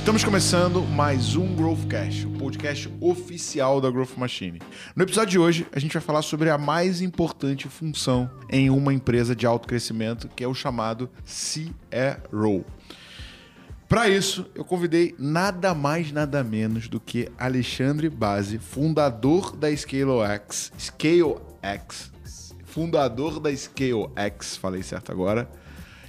Estamos começando mais um Growthcast, o podcast oficial da Growth Machine. No episódio de hoje, a gente vai falar sobre a mais importante função em uma empresa de alto crescimento, que é o chamado CRO. Para isso, eu convidei nada mais, nada menos do que Alexandre Base, fundador da ScaleX, ScaleX, fundador da ScaleX, falei certo agora.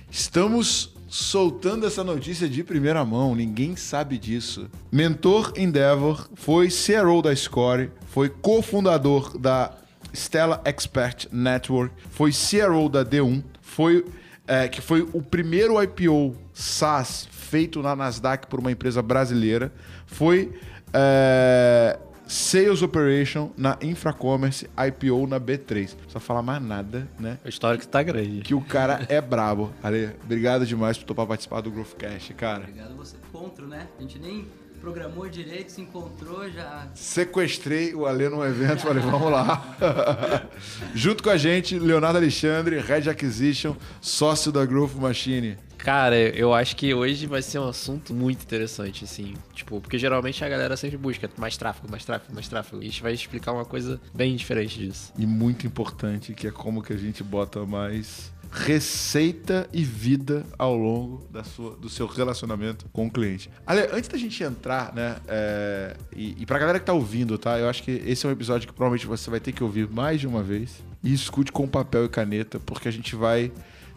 Estamos soltando essa notícia de primeira mão, ninguém sabe disso. Mentor Endeavor, foi CRO da Score, foi cofundador da Stella Expert Network, foi CRO da D1, foi é, que foi o primeiro IPO SaaS feito na Nasdaq por uma empresa brasileira, foi é, Sales Operation na Infracommerce, IPO na B3. Não precisa falar mais nada, né? O histórico tá grande. Que o cara é brabo. Ale, obrigado demais por topar participar do Growthcast, cara. Obrigado você. Encontro, né? A gente nem programou direito, se encontrou, já. Sequestrei o Ale num evento, falei, vamos lá. Junto com a gente, Leonardo Alexandre, Red Acquisition, sócio da Growth Machine. Cara, eu acho que hoje vai ser um assunto muito interessante, assim. Tipo, porque geralmente a galera sempre busca mais tráfego, mais tráfego, mais tráfego. E a gente vai explicar uma coisa bem diferente disso. E muito importante, que é como que a gente bota mais receita e vida ao longo da sua, do seu relacionamento com o cliente. Ale, antes da gente entrar, né, é, e, e pra galera que tá ouvindo, tá? Eu acho que esse é um episódio que provavelmente você vai ter que ouvir mais de uma vez. E escute com papel e caneta, porque a gente vai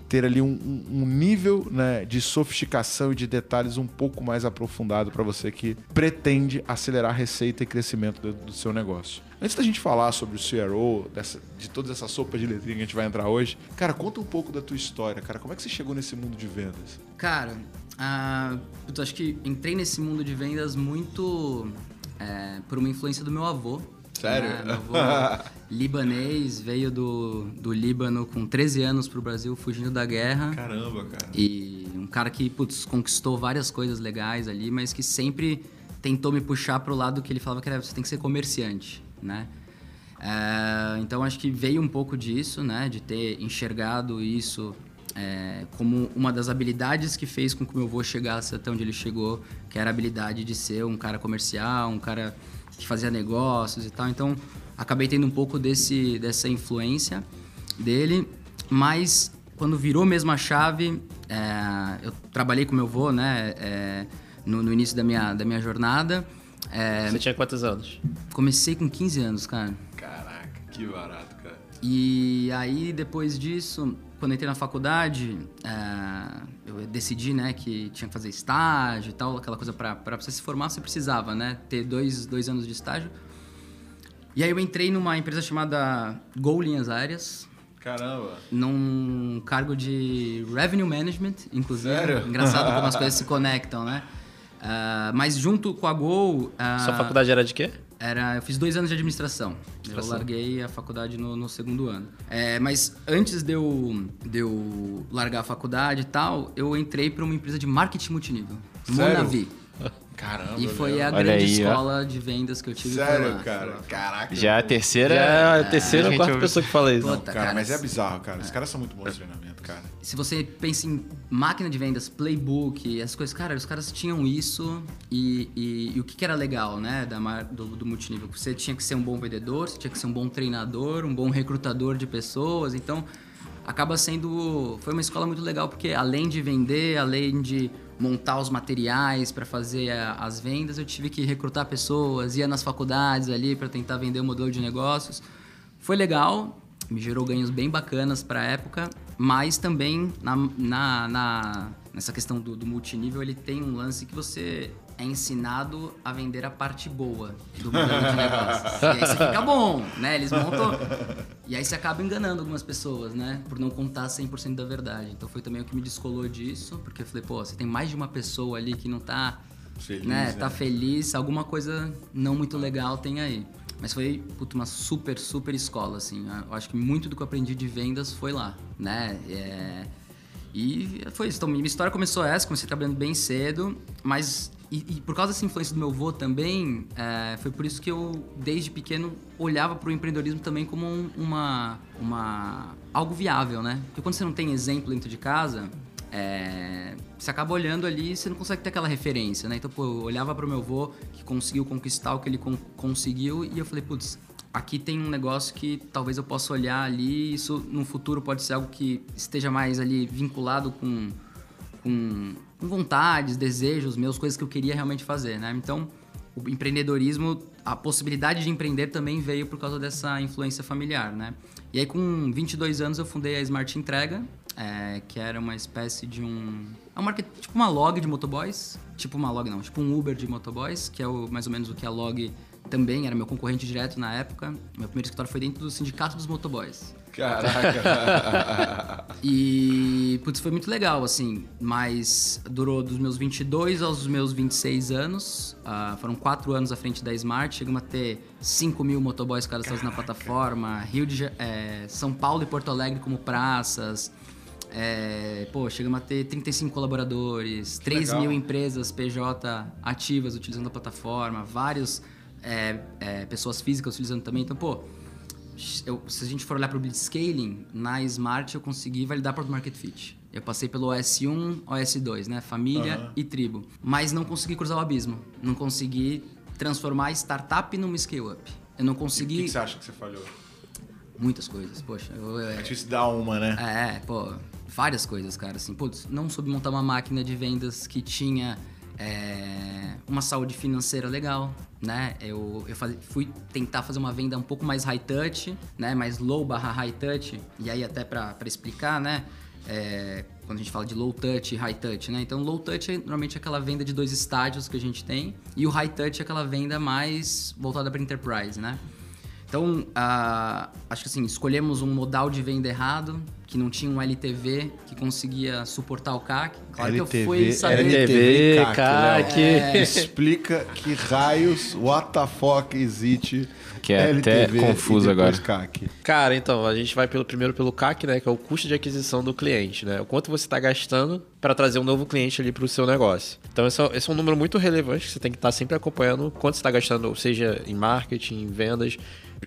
ter ali um, um nível né, de sofisticação e de detalhes um pouco mais aprofundado para você que pretende acelerar a receita e crescimento do, do, seu negócio. Antes da gente falar sobre o CRO, dessa, de todas essas sopas de letrinha que a gente vai entrar hoje, cara, conta um pouco da tua história, cara. Como é que você chegou nesse mundo de vendas? Cara, uh, eu acho que entrei nesse mundo de vendas muito é, por uma influência do meu avô. Sério? Meu avô libanês, veio do, do Líbano com 13 anos pro Brasil, fugindo da guerra. Caramba, cara. E um cara que, putz, conquistou várias coisas legais ali, mas que sempre tentou me puxar pro lado que ele falava que era, você tem que ser comerciante, né? É, então acho que veio um pouco disso, né? De ter enxergado isso é, como uma das habilidades que fez com que o meu avô chegasse até onde ele chegou, que era a habilidade de ser um cara comercial, um cara que fazia negócios e tal. Então, acabei tendo um pouco desse, dessa influência dele, mas quando virou mesmo a chave, é, eu trabalhei com meu avô, né, é, no, no, início da minha, da minha jornada. É, Você tinha quantos anos? Comecei com 15 anos, cara. Caraca, que barato, cara. E aí, depois disso, quando entrei na faculdade, é, eu decidi, né, que tinha que fazer estágio e tal, aquela coisa para você se formar, você precisava, né, ter dois, dois anos de estágio. E aí eu entrei numa empresa chamada Gol Linhas Aéreas. Caramba! Num cargo de Revenue Management, inclusive. Sério? Engraçado como as coisas se conectam, né? Uh, mas junto com a Gol... Uh, Sua faculdade era de quê? Era, eu fiz dois anos de administração. Eu larguei a faculdade no, no segundo ano. É, mas antes de eu, de eu largar a faculdade e tal, eu entrei para uma empresa de marketing multinível. Sério? Monavi. Caramba. E foi meu. a grande aí, escola ó. de vendas que eu tive Sério, lá. cara? Caraca. Já é a terceira. Já é a terceira ou quarta pessoa que fala isso. Não, cara, cara, mas é bizarro, cara. Os caras são muito bons de treinamento, cara. Se você pensa em máquina de vendas, playbook, essas coisas, cara, os caras tinham isso e, e, e o que, que, era legal, né, da, do, do multinível? Você tinha que ser um bom vendedor, você tinha que ser um bom treinador, um bom recrutador de pessoas. Então, acaba sendo. Foi uma escola muito legal porque além de vender, além de montar os materiais para fazer a, as vendas, eu tive que recrutar pessoas, ia nas faculdades ali para tentar vender o modelo de negócios. Foi legal, me gerou ganhos bem bacanas para a época, mas também na, na, na nessa questão do, do, multinível ele tem um lance que você é ensinado a vender a parte boa do modelo de negócios. e aí você fica bom, né? Eles montam. E aí você acaba enganando algumas pessoas, né? Por não contar 100% da verdade. Então foi também o que me descolou disso, porque eu falei, pô, você tem mais de uma pessoa ali que não tá. Feliz, né? né? Tá feliz, alguma coisa não muito legal tem aí. Mas foi puto, uma super, super escola, assim. Eu acho que muito do que eu aprendi de vendas foi lá, né? É... E foi isso. Então, minha história começou essa, comecei trabalhando bem cedo, mas e, e, por causa dessa influência do meu avô também, é, foi por isso que eu, desde pequeno, olhava para o empreendedorismo também como um, uma, uma, algo viável, né? Porque quando você não tem exemplo dentro de casa, é, você acaba olhando ali e você não consegue ter aquela referência, né? Então, pô, eu olhava para o meu avô que conseguiu conquistar o que ele con conseguiu e eu falei, putz, aqui tem um negócio que talvez eu possa olhar ali isso no futuro pode ser algo que esteja mais ali vinculado com, com, com vontades, desejos meus, coisas que eu queria realmente fazer, né? Então, o empreendedorismo, a possibilidade de empreender também veio por causa dessa influência familiar, né? E aí, com 22 anos, eu fundei a Smart Entrega, é, que era uma espécie de um... É uma marca, tipo uma log de motoboys. Tipo uma log, não. Tipo um Uber de motoboys, que é o, mais ou menos o que a log também era meu concorrente direto na época. Meu primeiro escritório foi dentro do sindicato dos motoboys. Caraca! e, putz, foi muito legal, assim. Mas durou dos meus 22 aos meus 26 anos. Uh, foram quatro anos à frente da Smart. Chegamos a ter 5 mil motoboys cadastrados na plataforma. Rio de é, São Paulo e Porto Alegre como praças. É, pô, chegamos a ter 35 colaboradores, 3 legal. mil empresas PJ ativas utilizando a plataforma, vários é, é, pessoas físicas utilizando também. Então, pô, eu, se a gente for olhar para o Blitzscaling, na Smart eu consegui validar para o Market Fit. Eu passei pelo OS1, OS2, né? Família uhum. e tribo. Mas não consegui cruzar o abismo. Não consegui transformar a startup numa scale-up. Eu não consegui... o que, que, você acha que você falhou? Muitas coisas, poxa. Eu, é difícil dar uma, né? É, pô, várias coisas, cara. Assim, putz, não soube montar uma máquina de vendas que tinha é, uma saúde financeira legal, né? Eu, eu fui tentar fazer uma venda um pouco mais high touch, né? Mais low barra high touch. E aí até para explicar, né? É, quando a gente fala de low touch e high touch, né? Então, low touch é normalmente aquela venda de dois estágios que a gente tem, e o high touch é aquela venda mais voltada para enterprise, né? Então, uh, acho que assim, escolhemos um modal de venda errado, que não tinha um LTV que conseguia suportar o CAC. Claro LTV, que eu fui saber... LTV, CAC, CAC. É. Explica que raios, what the fuck existe que é LTV até confuso agora. CAC. Cara, então, a gente vai pelo, primeiro pelo CAC, né, que é o custo de aquisição do cliente, né? O quanto você está gastando para trazer um novo cliente ali para o seu negócio. Então, esse é, esse é, um número muito relevante que você tem que estar tá sempre acompanhando quanto você está gastando, seja em marketing, em vendas,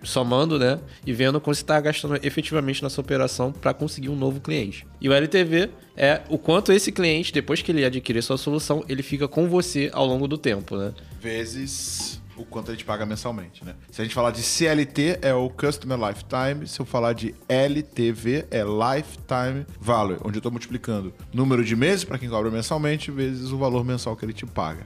somando, né? E vendo quanto você está gastando efetivamente na sua operação para conseguir um novo cliente. E o LTV é o quanto esse cliente, depois que ele adquirir sua solução, ele fica com você ao longo do tempo, né? Vezes o quanto a gente paga mensalmente, né? Se a gente falar de CLT, é o Customer Lifetime. Se eu falar de LTV, é Lifetime Value, onde eu estou multiplicando número de meses para quem cobra mensalmente vezes o valor mensal que ele te paga.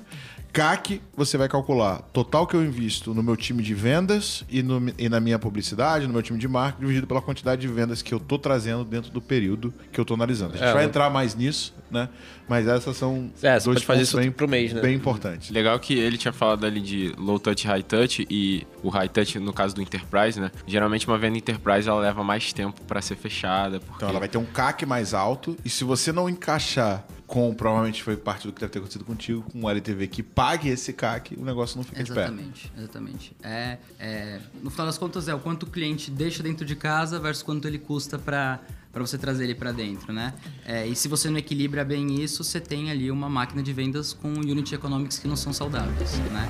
CAC, você vai calcular total que eu invisto no meu time de vendas e, no, e, na minha publicidade, no meu time de marketing, dividido pela quantidade de vendas que eu estou trazendo dentro do período que eu estou analisando. A gente é, vai entrar mais nisso, né? Mas essas são é, dois pode fazer isso bem, pro mês, né? bem importantes. Legal que ele tinha falado ali de low touch, high touch e o high touch no caso do enterprise, né? Geralmente uma venda enterprise ela leva mais tempo para ser fechada. Porque... Então ela vai ter um CAC mais alto e se você não encaixar com, provavelmente foi parte do que deve ter acontecido contigo, com um LTV que pague esse CAC, o negócio não fica exatamente, de pé. Exatamente, é, é, no final das contas é o quanto o cliente deixa dentro de casa versus quanto ele custa para para você trazer ele para dentro, né? É, e se você não equilibra bem isso, você tem ali uma máquina de vendas com unit economics que não são saudáveis, né?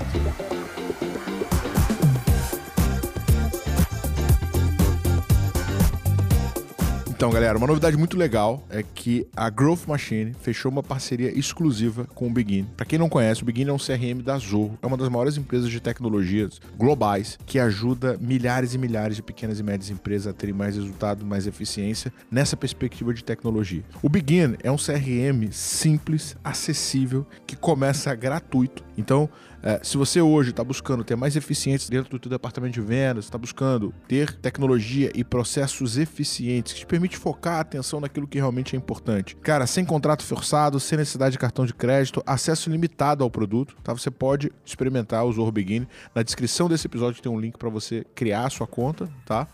Então, galera, uma novidade muito legal é que a Growth Machine fechou uma parceria exclusiva com o Begin. Para quem não conhece, o Begin é um CRM da Zorro, é uma das maiores empresas de tecnologias globais que ajuda milhares e milhares de pequenas e médias empresas a terem mais resultado, mais eficiência nessa perspectiva de tecnologia. O Begin é um CRM simples, acessível, que começa gratuito. Então, é, se você hoje está buscando ter mais eficiência dentro do seu departamento de vendas, está buscando ter tecnologia e processos eficientes que te permite focar a atenção naquilo que realmente é importante. Cara, sem contrato forçado, sem necessidade de cartão de crédito, acesso limitado ao produto, tá? Você pode experimentar o Zorro Begin. Na descrição desse episódio tem um link para você criar a sua conta, tá?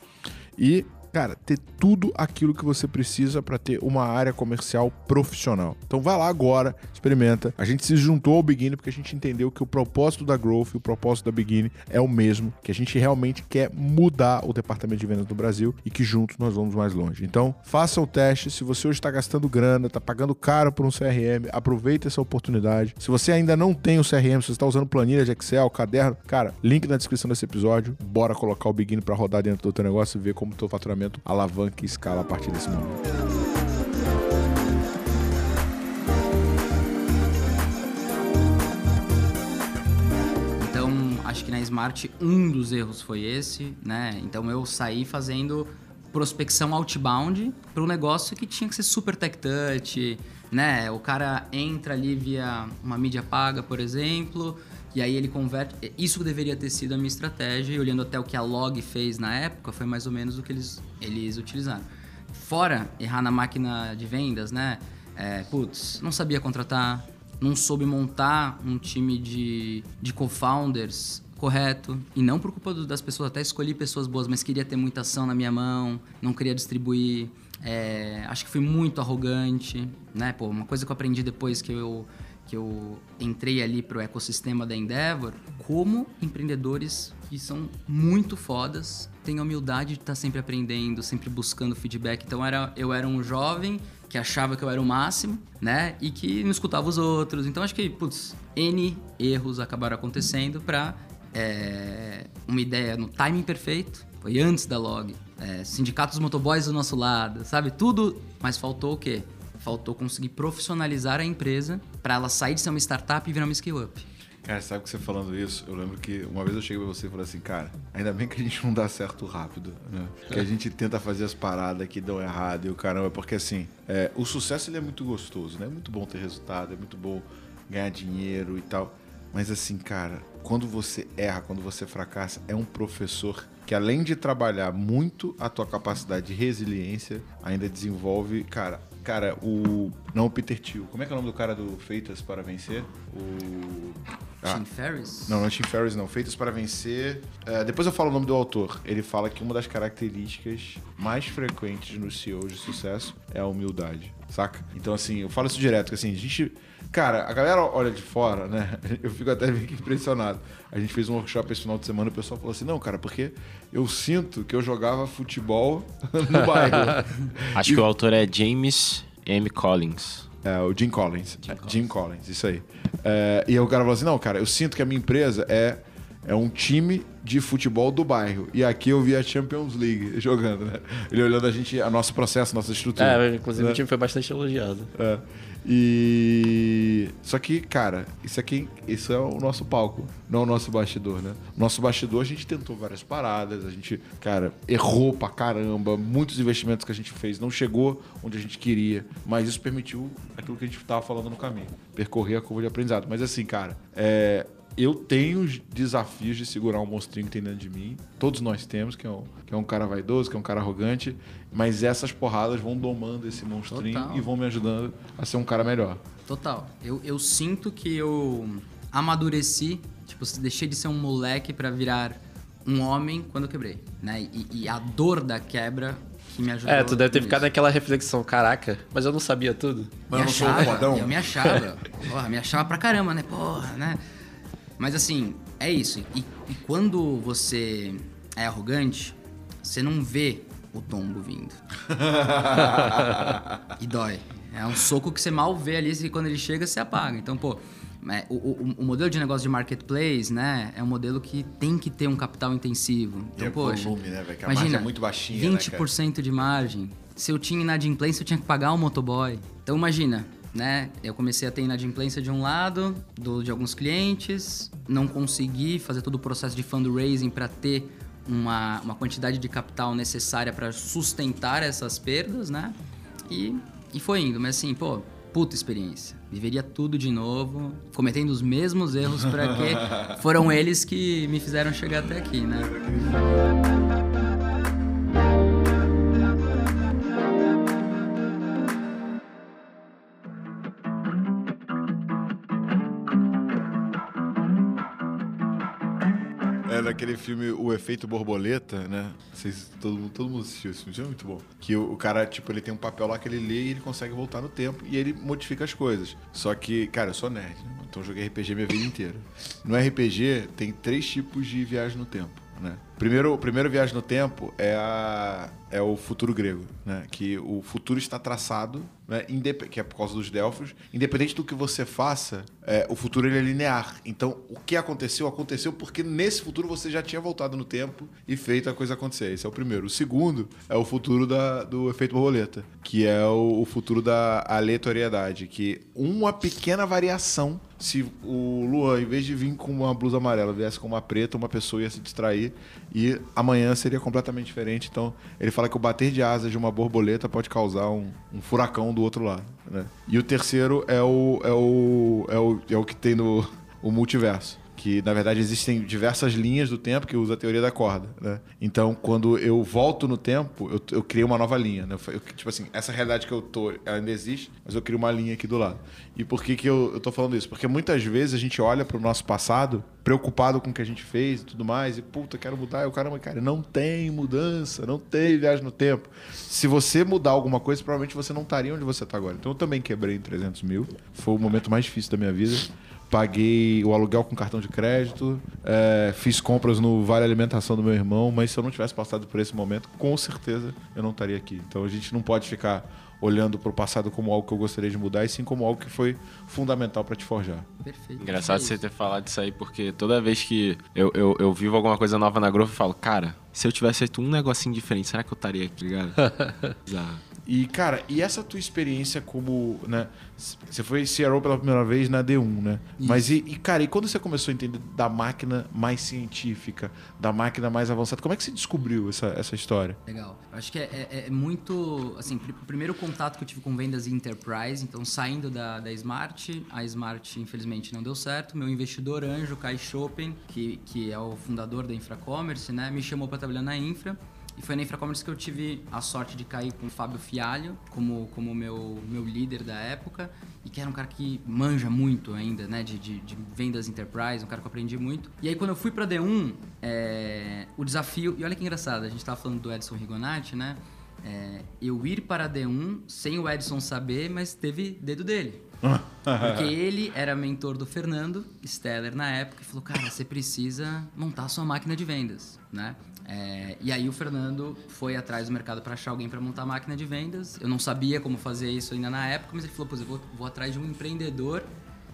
E cara, ter tudo aquilo que você precisa para ter uma área comercial profissional. Então vai lá agora, experimenta. A gente se juntou ao Begin porque a gente entendeu que o propósito da Growth e o propósito da Begin é o mesmo, que a gente realmente quer mudar o departamento de vendas do Brasil e que juntos nós vamos mais longe. Então, faça o teste. Se você hoje está gastando grana, está pagando caro por um CRM, aproveita essa oportunidade. Se você ainda não tem o CRM, se você está usando planilha de Excel, caderno, cara, link na descrição desse episódio. Bora colocar o Begin para rodar dentro do teu negócio e ver como o teu faturamento portanto, alavanque e escala a partir desse momento. Então, acho que na Smart um dos erros foi esse, né? Então eu saí fazendo prospecção outbound para um negócio que tinha que ser super tech touch, né? O cara entra ali via uma mídia paga, por exemplo, e aí ele converte. Isso deveria ter sido a minha estratégia, e olhando até o que a Log fez na época, foi mais ou menos o que eles, eles utilizaram. Fora errar na máquina de vendas, né? É, putz, não sabia contratar, não soube montar um time de, de co-founders correto. E não por culpa das pessoas, até escolhi pessoas boas, mas queria ter muita ação na minha mão, não queria distribuir. É, acho que fui muito arrogante, né? Pô, uma coisa que eu aprendi depois que eu, que eu entrei ali pro ecossistema da Endeavor, como empreendedores que são muito fodas têm a humildade de estar tá sempre aprendendo, sempre buscando feedback. Então era, eu era um jovem que achava que eu era o máximo, né? E que não escutava os outros. Então acho que, putz, N erros acabaram acontecendo para é, uma ideia no timing perfeito. Foi antes da log. É, sindicatos motoboys do nosso lado, sabe? Tudo. Mas faltou o quê? Faltou conseguir profissionalizar a empresa para ela sair de ser uma startup e virar uma skill-up. Cara, sabe que você falando isso? Eu lembro que uma vez eu cheguei pra você e falei assim, cara, ainda bem que a gente não dá certo rápido, né? Que a gente tenta fazer as paradas que dão errado e o caramba, porque assim, é, o sucesso ele é muito gostoso, né? É muito bom ter resultado, é muito bom ganhar dinheiro e tal. Mas assim, cara, quando você erra, quando você fracassa, é um professor que além de trabalhar muito a tua capacidade de resiliência, ainda desenvolve, cara, cara, o não o Peter Thiel. Como é que é o nome do cara do Feitas para Vencer? O ah. Tim Ferriss? Não, não é Tim Ferriss, não. Feitas para Vencer. É, depois eu falo o nome do autor. Ele fala que uma das características mais frequentes nos CEOs de sucesso é a humildade, saca? Então, assim, eu falo isso direto, que assim, a gente Cara, a galera olha de fora, né? Eu fico até meio que impressionado. A gente fez um workshop esse final de semana e o pessoal falou assim: não, cara, porque eu sinto que eu jogava futebol no bairro. Acho e... que o autor é James M. Collins. É, o Jim Collins. Jim Collins, Jim Collins isso aí. É, e aí o cara falou assim: não, cara, eu sinto que a minha empresa é, é um time de futebol do bairro. E aqui eu vi a Champions League jogando, né? Ele olhando a gente, a nosso processo, nossa estrutura. É, inclusive né? o time foi bastante elogiado. É. E só que, cara, isso aqui, isso é o nosso palco, não o nosso bastidor, né? Nosso bastidor a gente tentou várias paradas, a gente, cara, errou pra caramba, muitos investimentos que a gente fez não chegou onde a gente queria, mas isso permitiu aquilo que a gente tava falando no caminho, percorrer a curva de aprendizado. Mas assim, cara, é, eu tenho desafios de segurar um monstrinho que tem dentro de mim. Todos nós temos, que é um, que é um cara vaidoso, que é um cara arrogante. Mas essas porradas vão domando esse monstrinho Total. e vão me ajudando a ser um cara melhor. Total. Eu, eu sinto que eu amadureci, tipo, deixei de ser um moleque para virar um homem quando eu quebrei, né? E, e, a dor da quebra que me ajudou. É, tu deve ter ficado naquela reflexão, caraca, mas eu não sabia tudo. Mas eu não sou um fodão. Eu me achava. Porra, me achava pra caramba, né? Porra, né? Mas assim, é isso. E, e quando você é arrogante, você não vê o tombo vindo. e dói. É um soco que você mal vê ali e quando ele chega, você apaga. Então, pô, é, o, o, o, modelo de negócio de marketplace, né, é um modelo que tem que ter um capital intensivo. Então, e poxa, volume, né, a imagina, é muito baixinha, 20% né, de margem. Se eu tinha inadimplência, eu tinha que pagar o motoboy. Então, imagina, né? Eu comecei a ter inadimplência de um lado, do, de alguns clientes, não consegui fazer todo o processo de fundraising para ter uma, uma quantidade de capital necessária para sustentar essas perdas, né? E, e foi indo, mas assim, pô, puta experiência. Viveria tudo de novo, cometendo os mesmos erros para que foram eles que me fizeram chegar até aqui, né? Aquele filme O Efeito Borboleta, né? Vocês, todo, todo mundo assistiu esse filme, é muito bom. Que o, o, cara, tipo, ele tem um papel lá que ele lê e ele consegue voltar no tempo e ele modifica as coisas. Só que, cara, eu sou nerd, né? então eu joguei RPG minha vida inteira. No RPG tem três tipos de viagem no tempo, né? Primeiro, primeiro viagem no tempo é, a, é o futuro grego, né? Que o futuro está traçado, né? Indep que é por causa dos Delfos. Independente do que você faça, é, o futuro ele é linear. Então, o que aconteceu, aconteceu porque nesse futuro você já tinha voltado no tempo e feito a coisa acontecer. Esse é o primeiro. O segundo é o futuro da, do efeito borboleta, que é o, o futuro da aleatoriedade, que uma pequena variação se o Luan, em vez de vir com uma blusa amarela, viesse com uma preta, uma pessoa ia se distrair e amanhã seria completamente diferente. Então, ele fala que o bater de asas de uma borboleta pode causar um, um furacão do outro lado. Né? E o terceiro é o, é o, é o, é o que tem no o multiverso que na verdade existem diversas linhas do tempo que usa a teoria da corda, né? Então, quando eu volto no tempo, eu, eu criei uma nova linha, né? Eu, tipo assim, essa realidade que eu tô ainda existe, mas eu crio uma linha aqui do lado. E por que que eu, eu tô falando isso? Porque muitas vezes a gente olha para o nosso passado preocupado com o que a gente fez e tudo mais, e puta, quero mudar, e o caramba, cara, não tem mudança, não tem viagem no tempo. Se você mudar alguma coisa, provavelmente você não estaria onde você está agora. Então eu também quebrei em 300 mil, foi o momento mais difícil da minha vida paguei o aluguel com cartão de crédito, é, fiz compras no Vale Alimentação do meu irmão, mas se eu não tivesse passado por esse momento, com certeza eu não estaria aqui. Então a gente não pode ficar olhando para o passado como algo que eu gostaria de mudar, e sim como algo que foi fundamental para te forjar. Perfeito. Engraçado é você ter falado isso aí, porque toda vez que eu, eu, eu vivo alguma coisa nova na Growth, eu falo, cara, se eu tivesse feito um negocinho diferente, será que eu estaria aqui, ligado? E, cara, e essa tua experiência como, né? Você foi CRO pela primeira vez na D1, né? Isso. Mas, e, e, cara, e quando você começou a entender da máquina mais científica, da máquina mais avançada, como é que você descobriu essa, essa história? Legal. Acho que é, é, é muito, assim, o primeiro contato que eu tive com vendas enterprise, então saindo da, da Smart, a Smart infelizmente não deu certo, meu investidor anjo, Kai Chopin, que, que é o fundador da Infracommerce, né? Me chamou para trabalhar na Infra. E foi na Infracommerce que eu tive a sorte de cair com o Fábio Fialho como, como meu, meu líder da época. E que era um cara que manja muito ainda, né? De, de, de vendas enterprise, um cara que eu aprendi muito. E aí quando eu fui pra D1, é, o desafio... E olha que engraçado, a gente tava falando do Edson Rigonati, né? É, eu ir para a D1 sem o Edson saber, mas teve dedo dele. Porque ele era mentor do Fernando Steller na época e falou: Cara, você precisa montar a sua máquina de vendas, né? É, e aí o Fernando foi atrás do mercado para achar alguém para montar a máquina de vendas. Eu não sabia como fazer isso ainda na época, mas ele falou: Pois eu vou, vou atrás de um empreendedor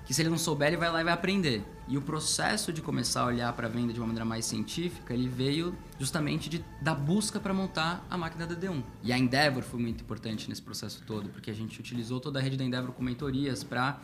que se ele não souber, ele vai lá e vai aprender. E o processo de começar a olhar para a venda de uma maneira mais científica, ele veio justamente de, da busca para montar a máquina da D1. E a Endeavor foi muito importante nesse processo todo, porque a gente utilizou toda a rede da Endeavor com mentorias para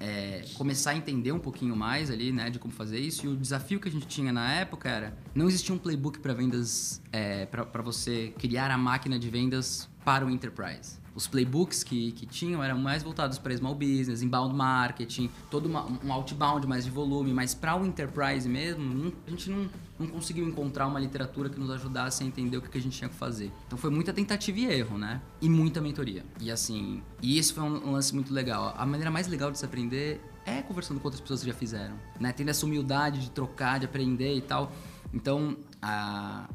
é, começar a entender um pouquinho mais ali, né, de como fazer isso. E o desafio que a gente tinha na época era não existia um playbook para vendas, é, para você criar a máquina de vendas para o enterprise os playbooks que, que tinham eram mais voltados para small business, inbound marketing, todo uma, um outbound mais de volume, mas para o enterprise mesmo, não, a gente não, não conseguiu encontrar uma literatura que nos ajudasse a entender o que, que a gente tinha que fazer. Então foi muita tentativa e erro, né? E muita mentoria. E assim, e isso foi um, lance muito legal. A maneira mais legal de se aprender é conversando com outras pessoas que já fizeram, né? Tendo essa humildade de trocar, de aprender e tal. Então, a,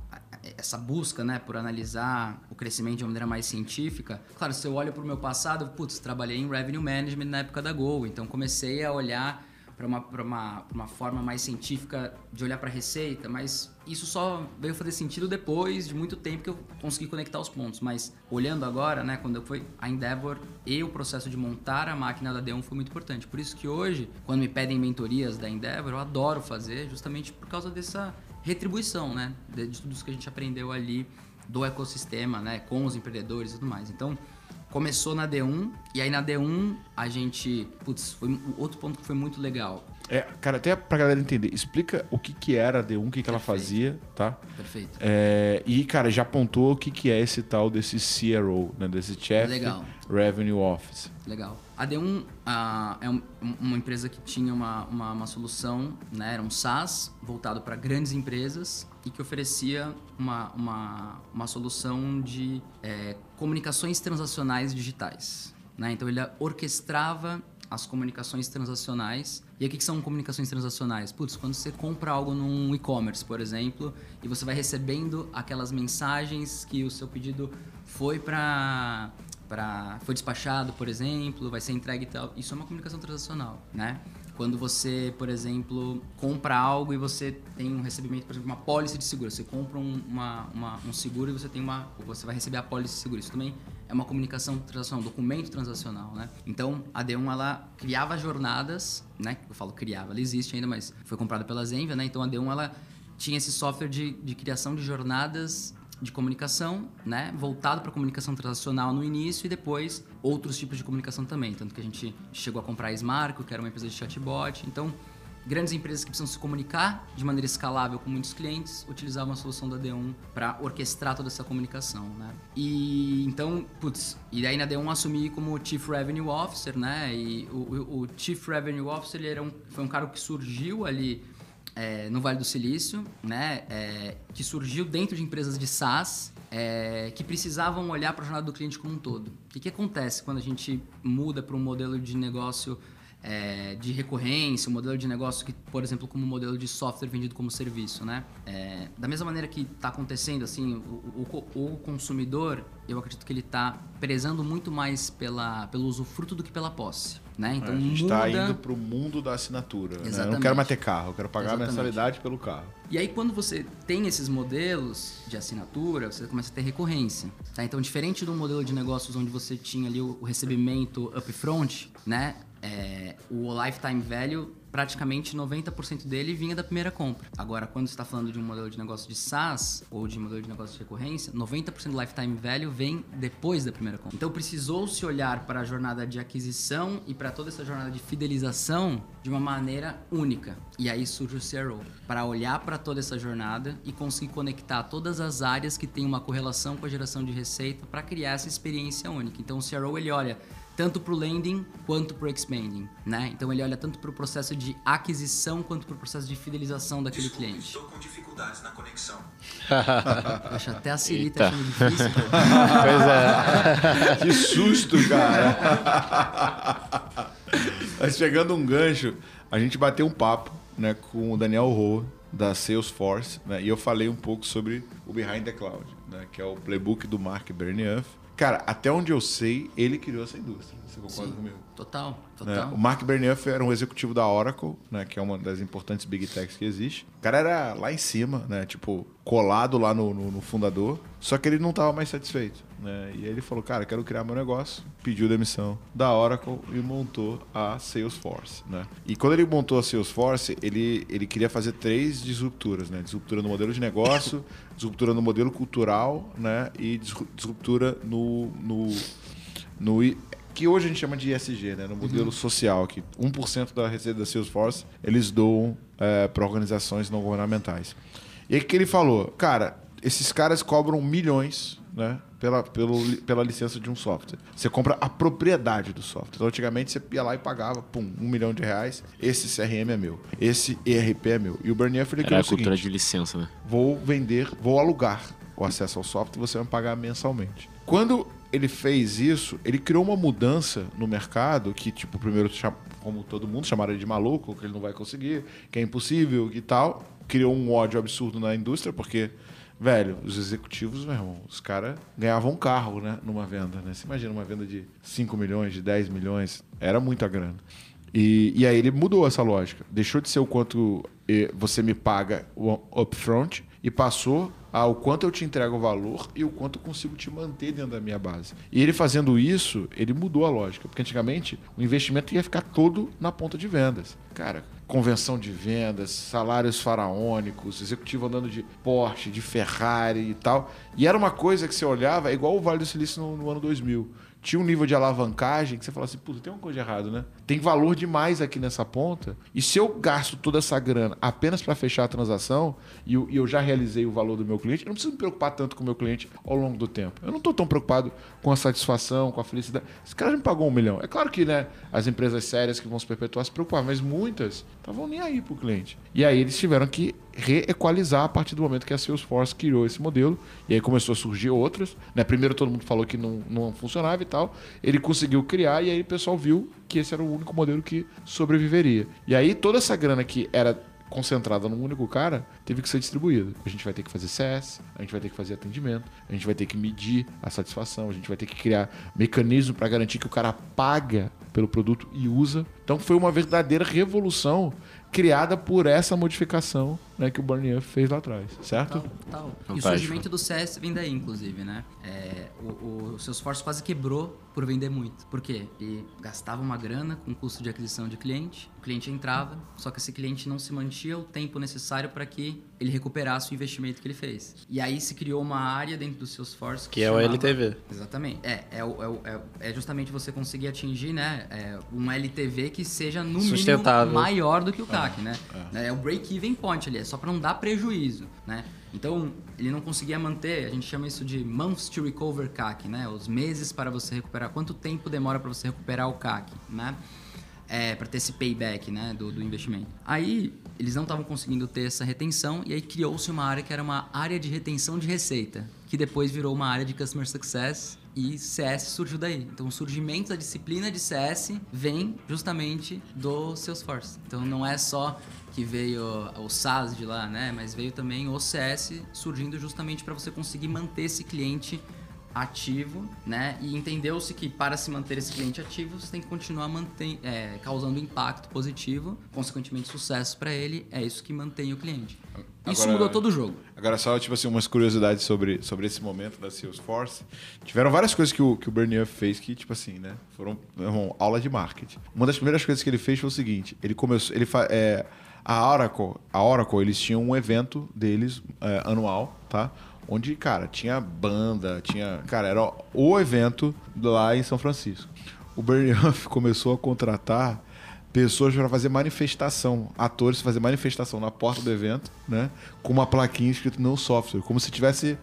essa busca, né, por analisar o crescimento de uma maneira mais científica. Claro, se eu olho para o meu passado, putz, trabalhei em revenue management na época da Go, então comecei a olhar para uma, uma, uma forma mais científica de olhar para a receita, mas isso só veio fazer sentido depois de muito tempo que eu consegui conectar os pontos. Mas olhando agora, né, quando eu fui a Endeavor e o processo de montar a máquina da D1 foi muito importante. Por isso que hoje, quando me pedem mentorias da Endeavor, eu adoro fazer, justamente por causa dessa retribuição, né? De, de tudo isso que a gente aprendeu ali do ecossistema, né? Com os empreendedores e tudo mais. Então, começou na D1 e aí na D1 a gente, putz, foi outro ponto que foi muito legal. É, cara, até pra galera entender, explica o que que era a D1, o que que ela fazia, tá? Perfeito. É, e, cara, já apontou o que que é esse tal desse CRO, né? Desse Chief Legal. Revenue Office. Legal. A D1 uh, é um, uma empresa que tinha uma, uma, uma, solução, né? era um SaaS voltado para grandes empresas e que oferecia uma, uma, uma solução de é, comunicações transacionais digitais. Né? Então ele orquestrava as comunicações transacionais. E o que, são comunicações transacionais? Putz, quando você compra algo num e-commerce, por exemplo, e você vai recebendo aquelas mensagens que o seu pedido foi para para foi despachado, por exemplo, vai ser entregue e tal. Isso é uma comunicação transacional, né? quando você, por exemplo, compra algo e você tem um recebimento, por exemplo, uma pólice de seguro. Você compra um, uma, uma, um seguro e você tem uma, você vai receber a pólice de seguro. Isso também é uma comunicação transacional, um documento transacional, né? Então, a D1 ela criava jornadas, né? Eu falo criava, ela existe ainda, mas foi comprada pela Zenvia, né? Então, a D1 ela tinha esse software de, de criação de jornadas de comunicação, né, voltado para comunicação transacional no início e depois outros tipos de comunicação também, tanto que a gente chegou a comprar a Smarco, que era uma empresa de chatbot. Então, grandes empresas que precisam se comunicar de maneira escalável com muitos clientes utilizavam a solução da D1 para orquestrar toda essa comunicação, né? E então, putz, e daí na D1 assumi como Chief Revenue Officer, né? E o, o, Chief Revenue Officer ele era um, foi um cara que surgiu ali é, no Vale do Silício, né, é, que surgiu dentro de empresas de SaaS é, que precisavam olhar para a jornada do cliente como um todo. O que, que acontece quando a gente muda para um modelo de negócio é, de recorrência, um modelo de negócio que, por exemplo, como um modelo de software vendido como serviço, né? É, da mesma maneira que está acontecendo, assim, o, o, o, consumidor, eu acredito que ele está prezando muito mais pela, pelo usufruto do que pela posse. Né? Então, a gente está muda... indo para o mundo da assinatura. Né? Eu não quero mais ter carro, eu quero pagar Exatamente. a mensalidade pelo carro. E aí, quando você tem esses modelos de assinatura, você começa a ter recorrência. Tá? Então, diferente do modelo de negócios onde você tinha ali o recebimento upfront, né? É, o lifetime value praticamente 90% dele vinha da primeira compra. Agora, quando você está falando de um modelo de negócio de SaaS ou de modelo de negócio de recorrência, 90% do lifetime value vem depois da primeira compra. Então, precisou se olhar para a jornada de aquisição e para toda essa jornada de fidelização de uma maneira única. E aí surge o CRO, para olhar para toda essa jornada e conseguir conectar todas as áreas que têm uma correlação com a geração de receita para criar essa experiência única. Então, o CRO ele olha tanto para o landing quanto para o expanding, né? Então ele olha tanto para o processo de aquisição quanto para o processo de fidelização daquele Desculpe, cliente. Estou com dificuldades na conexão. Poxa, até a Siri tá achando difícil. pois é. que susto, cara. Mas pegando um gancho, a gente bateu um papo né, com o Daniel Rowe da Salesforce, né, e eu falei um pouco sobre o Behind the Cloud, né, que é o playbook do Mark Bernier Cara, até onde eu sei, ele criou essa indústria. Você concorda Sim, comigo? Total, total. Né? O Mark Bernier era um executivo da Oracle, né? Que é uma das importantes big techs que existe. O cara era lá em cima, né? Tipo, colado lá no, no, no fundador. Só que ele não estava mais satisfeito. Né? E aí ele falou, cara, quero criar meu negócio. Pediu demissão da Oracle e montou a Salesforce. Né? E quando ele montou a Salesforce, ele, ele queria fazer três disrupturas. Né? Disruptura no modelo de negócio, disruptura no modelo cultural né? e disruptura no, no, no que hoje a gente chama de ISG, né? no modelo uhum. social, que 1% da receita da Salesforce eles doam é, para organizações não governamentais. E aí que ele falou, cara, esses caras cobram milhões né, pela, pelo, pela licença de um software. Você compra a propriedade do software. Então, antigamente, você ia lá e pagava, pum, um milhão de reais. Esse CRM é meu. Esse ERP é meu. E o Bernier falou que é a cultura seguinte, de licença, né? Vou vender, vou alugar o acesso ao software e você vai pagar mensalmente. Quando ele fez isso, ele criou uma mudança no mercado que, tipo, primeiro, como todo mundo, chamaram ele de maluco, que ele não vai conseguir, que é impossível e tal. Criou um ódio absurdo na indústria, porque, velho, os executivos, meu irmão, os caras ganhavam um carro, né, numa venda, né? Você imagina uma venda de 5 milhões, de 10 milhões, era muita grana. E, e aí ele mudou essa lógica. Deixou de ser o quanto eh, você me paga upfront e passou ao quanto eu te entrego valor e o quanto eu consigo te manter dentro da minha base. E ele fazendo isso, ele mudou a lógica, porque antigamente o investimento ia ficar todo na ponta de vendas. Cara, convenção de vendas, salários faraônicos, executivo andando de Porsche, de Ferrari e tal. E era uma coisa que você olhava, é igual o Vale do Silício no, no ano 2000 tinha um nível de alavancagem que você fala assim, puta, tem uma coisa de errado, né? Tem valor demais aqui nessa ponta. E se eu gasto toda essa grana apenas para fechar a transação e eu, já realizei o valor do meu cliente, eu não preciso me preocupar tanto com o meu cliente ao longo do tempo. Eu não estou tão preocupado com a satisfação, com a felicidade. Esse cara já me pagou um milhão. É claro que né, as empresas sérias que vão se perpetuar se preocupar, mas muitas estavam nem aí para o cliente. E aí eles tiveram que reequalizar a partir do momento que a Salesforce criou esse modelo. E aí começou a surgir outras. Né? Primeiro todo mundo falou que não, não funcionava e tal. Ele conseguiu criar e aí o pessoal viu que esse era o único modelo que sobreviveria. E aí toda essa grana que era concentrada num único cara, teve que ser distribuída. A gente vai ter que fazer CS, a gente vai ter que fazer atendimento, a gente vai ter que medir a satisfação, a gente vai ter que criar mecanismo para garantir que o cara paga pelo produto e usa. Então foi uma verdadeira revolução criada por essa modificação né, que o Bernier fez lá atrás, certo? Tal, tal. E o surgimento do CS vem daí, inclusive, né? É, o, o Salesforce quase quebrou por vender muito. Por quê? Ele gastava uma grana com custo de aquisição de cliente, o cliente entrava, só que esse cliente não se mantinha o tempo necessário para que ele recuperasse o investimento que ele fez. E aí se criou uma área dentro do Salesforce Que é o LTV. Exatamente. É, é, é, é, é justamente você conseguir atingir, né, é, um LTV que seja no mínimo maior do que o CAC, né? É, o break-even point ali, é só para não dar prejuízo, né? Então, ele não conseguia manter, a gente chama isso de months to recover CAC, né? Os meses para você recuperar, quanto tempo demora para você recuperar o CAC, né? É, para ter esse payback, né, do, do investimento. Aí, eles não estavam conseguindo ter essa retenção e aí criou-se uma área que era uma área de retenção de receita, que depois virou uma área de Customer Success e CS surgiu daí. Então, o surgimento da disciplina de CS vem justamente do Salesforce. Então, não é só que veio o SaaS de lá, né? Mas veio também o CS surgindo justamente para você conseguir manter esse cliente ativo, né? E entendeu-se que para se manter esse cliente ativo, você tem que continuar manten é, causando impacto positivo, consequentemente sucesso para ele. É isso que mantém o cliente. Isso Agora- mudou todo o jogo. Agora, só tipo assim, umas curiosidades sobre, sobre esse momento da Salesforce. Tiveram várias coisas que o, que o Bernier fez que, tipo assim, né? Foram uma aula de marketing. Uma das primeiras coisas que ele fez foi o seguinte: ele começou. Ele fa, é, a Oracle, a Oracle, eles tinham um evento deles é, anual, tá? Onde, cara, tinha banda, tinha. Cara, era o evento lá em São Francisco. O Bernier começou a contratar pessoas para fazer manifestação, atores fazer manifestação na porta do evento, né? Com uma plaquinha escrito no software, como se tivesse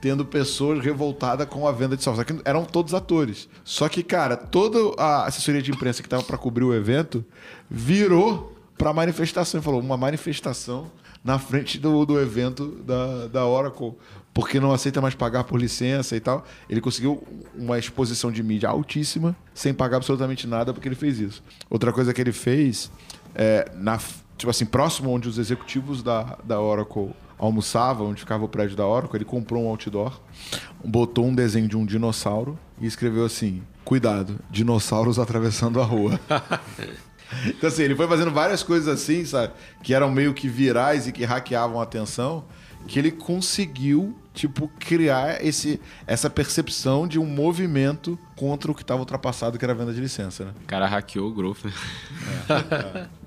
tendo pessoas revoltadas com a venda de software. Só que eram todos atores. Só que, cara, toda a assessoria de imprensa que tava para cobrir o evento virou para manifestação. e Falou, uma manifestação na frente do, do evento da, da Oracle, porque não aceita mais pagar por licença e tal. Ele conseguiu uma exposição de mídia altíssima, sem pagar absolutamente nada, porque ele fez isso. Outra coisa que ele fez, é, na, tipo assim, próximo onde os executivos da, da Oracle almoçavam, onde ficava o prédio da Oracle, ele comprou um outdoor, botou um desenho de um dinossauro e escreveu assim: Cuidado, dinossauros atravessando a rua. Então, assim, ele foi fazendo várias coisas assim, sabe? Que eram meio que virais e que hackeavam a atenção, que ele conseguiu, tipo, criar esse, essa percepção de um movimento contra o que estava ultrapassado, que era a venda de licença, né? O cara hackeou o Growth, né?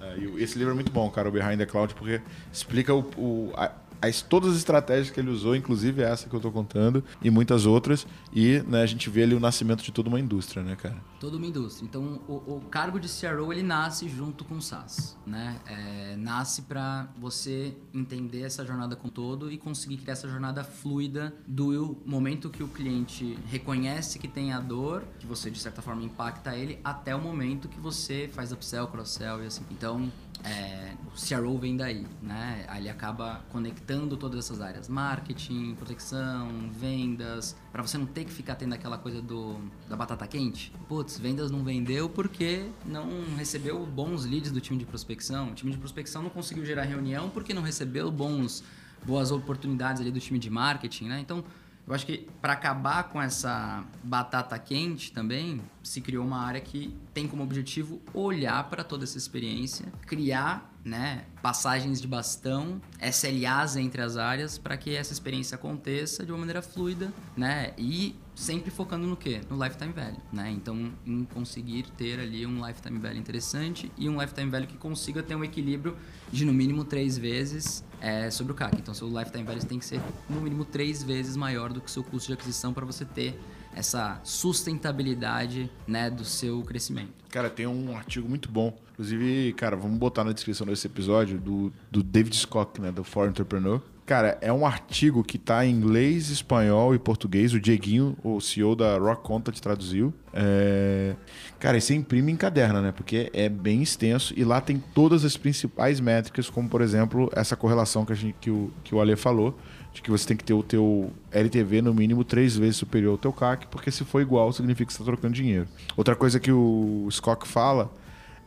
É, e o- esse livro é muito bom, cara, o Behind the Cloud, porque explica o, o- a- as, todas as estratégias que ele usou, inclusive essa que eu tô contando, e muitas outras. E né, a gente vê ali o nascimento de toda uma indústria, né, cara? Toda uma indústria. Então, o, o cargo de CRO ele nasce junto com o SaaS, né? É, nasce para você entender essa jornada com todo e conseguir criar essa jornada fluida do momento que o cliente reconhece que tem a dor, que você de certa forma impacta ele, até o momento que você faz upsell, cross-sell e assim. Então, é, o CRO vem daí, né? Ele acaba conectando todas essas áreas, marketing, proteção, vendas, para você não ter que ficar tendo aquela coisa do da batata quente. Putz, vendas não vendeu porque não recebeu bons leads do time de prospecção. O time de prospecção não conseguiu gerar reunião porque não recebeu bons boas oportunidades ali do time de marketing, né? Então, eu acho que para acabar com essa batata quente também, se criou uma área que tem como objetivo olhar para toda essa experiência, criar né, passagens de bastão, SLAs entre as áreas para que essa experiência aconteça de uma maneira fluida, né? E sempre focando no quê? No lifetime value, né? Então, em conseguir ter ali um lifetime value interessante e um lifetime value que consiga ter um equilíbrio de no mínimo três vezes é, sobre o CAC. Então, seu lifetime value tem que ser no mínimo três vezes maior do que o seu custo de aquisição para você ter essa sustentabilidade né, do seu crescimento. Cara, tem um artigo muito bom. Inclusive, cara, vamos botar na descrição desse episódio do, do David Scott, né? Do For Entrepreneur. Cara, é um artigo que tá em inglês, espanhol e português. O Dieguinho, o CEO da Rock Content, traduziu. É... Cara, e você imprime em caderno, né? Porque é bem extenso e lá tem todas as principais métricas, como, por exemplo, essa correlação que, a gente, que, o, que o Ale falou, de que você tem que ter o teu LTV no mínimo três vezes superior ao teu CAC, porque se for igual, significa que você está trocando dinheiro. Outra coisa que o Scott fala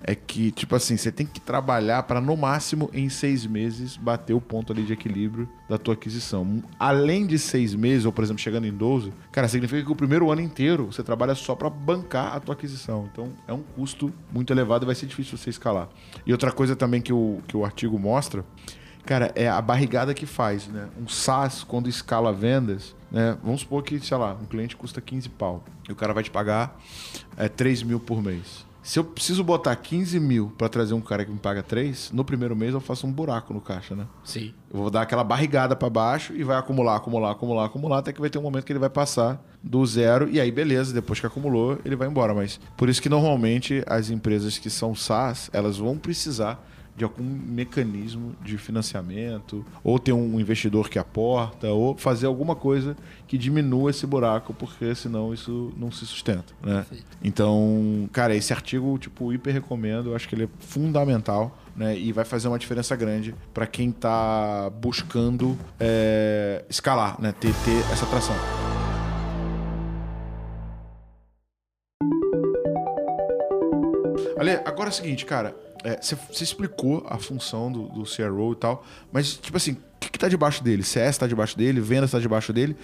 é que, tipo assim, você tem que trabalhar para no máximo em seis meses bater o ponto ali de equilíbrio da tua aquisição. Além de seis meses, ou por exemplo, chegando em 12, cara, significa que o primeiro ano inteiro você trabalha só para bancar a tua aquisição. Então é um custo muito elevado e vai ser difícil você escalar. E outra coisa também que o, que o artigo mostra cara, é a barrigada que faz, né? Um SaaS, quando escala vendas, né? Vamos supor que, sei lá, um cliente custa 15 pau. E o cara vai te pagar é, 3 mil por mês. Se eu preciso botar 15 mil para trazer um cara que me paga 3, no primeiro mês eu faço um buraco no caixa, né? Sim. Eu vou dar aquela barrigada para baixo e vai acumular, acumular, acumular, acumular, até que vai ter um momento que ele vai passar do zero e aí beleza, depois que acumulou, ele vai embora. Mas por isso que normalmente as empresas que são SaaS, elas vão precisar de algum mecanismo de financiamento, ou ter um investidor que aporta, ou fazer alguma coisa que diminua esse buraco, porque senão isso não se sustenta, né? Então, cara, esse artigo, tipo, hiper recomendo, eu acho que ele é fundamental. Né, e vai fazer uma diferença grande para quem está buscando é, escalar, né, ter, ter essa atração. Ale, agora é o seguinte, cara. Você é, explicou a função do, do CRO e tal, mas, tipo assim, o que, que tá debaixo dele? CS tá debaixo dele, vendas tá debaixo dele.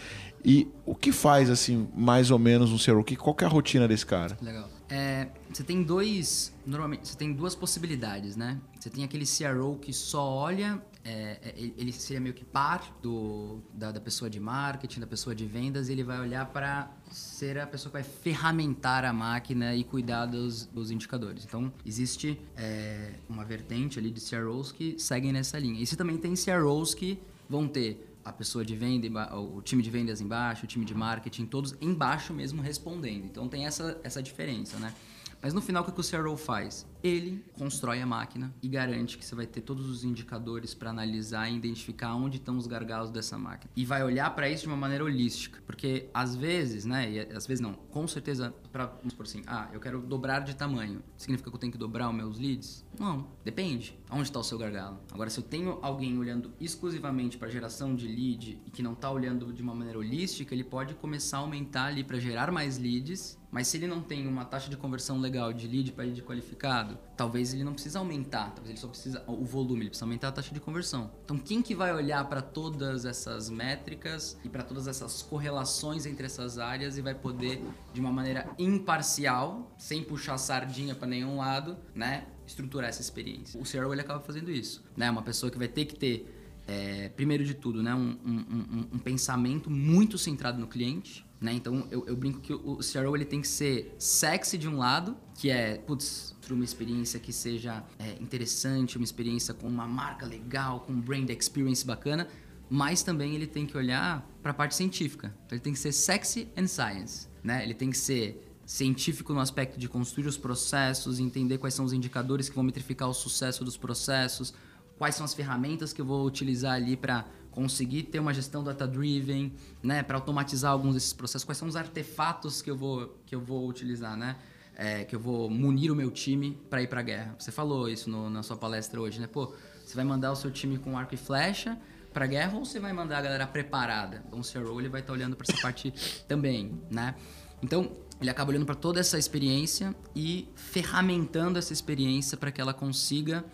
E o que faz, assim, mais ou menos um CRO? Que, qual que é a rotina desse cara? Legal. É, você tem dois. Normalmente, você tem duas possibilidades, né? Você tem aquele CRO que só olha é, é ele seria meio que par do, da, da, pessoa de marketing, da pessoa de vendas, e ele vai olhar para ser a pessoa que vai ferramentar a máquina e cuidar dos, dos indicadores. Então, existe é, uma vertente ali de CROs que seguem nessa linha. E você também tem CROs que vão ter a pessoa de venda, o time de vendas embaixo, o time de marketing, todos embaixo mesmo respondendo. Então, tem essa, essa diferença, né? Mas no final, o que o CRO faz? Ele constrói a máquina e garante que você vai ter todos os indicadores para analisar e identificar onde estão os gargalos dessa máquina. E vai olhar para isso de uma maneira holística. Porque às vezes, né? E às vezes não, com certeza, para por assim, ah, eu quero dobrar de tamanho. Significa que eu tenho que dobrar os meus leads? Não, depende. Onde está o seu gargalo? Agora, se eu tenho alguém olhando exclusivamente para geração de lead e que não está olhando de uma maneira holística, ele pode começar a aumentar ali para gerar mais leads mas se ele não tem uma taxa de conversão legal de lead para lead qualificado, talvez ele não precisa aumentar, talvez ele só precisa o volume, ele precisa aumentar a taxa de conversão. Então quem que vai olhar para todas essas métricas e para todas essas correlações entre essas áreas e vai poder de uma maneira imparcial, sem puxar sardinha para nenhum lado, né, estruturar essa experiência. O CRO ele acaba fazendo isso, né? Uma pessoa que vai ter que ter é, primeiro de tudo, né, um, um, um, pensamento muito centrado no cliente, né? Então eu, eu, brinco que o CRO ele tem que ser sexy de um lado, que é, putz, uma experiência que seja é, interessante, uma experiência com uma marca legal, com um brand experience bacana, mas também ele tem que olhar para a parte científica. Então ele tem que ser sexy and science, né? Ele tem que ser científico no aspecto de construir os processos, entender quais são os indicadores que vão metrificar o sucesso dos processos, quais são as ferramentas que eu vou utilizar ali para conseguir ter uma gestão data-driven, né, para automatizar alguns desses processos, quais são os artefatos que eu vou, que eu vou utilizar, né, é, que eu vou munir o meu time para ir para a guerra. Você falou isso no, na sua palestra hoje, né? Pô, você vai mandar o seu time com arco e flecha para a guerra ou você vai mandar a galera preparada? Então o CRO ele vai estar tá olhando para essa parte também, né? Então, ele acaba olhando para toda essa experiência e ferramentando essa experiência para que ela consiga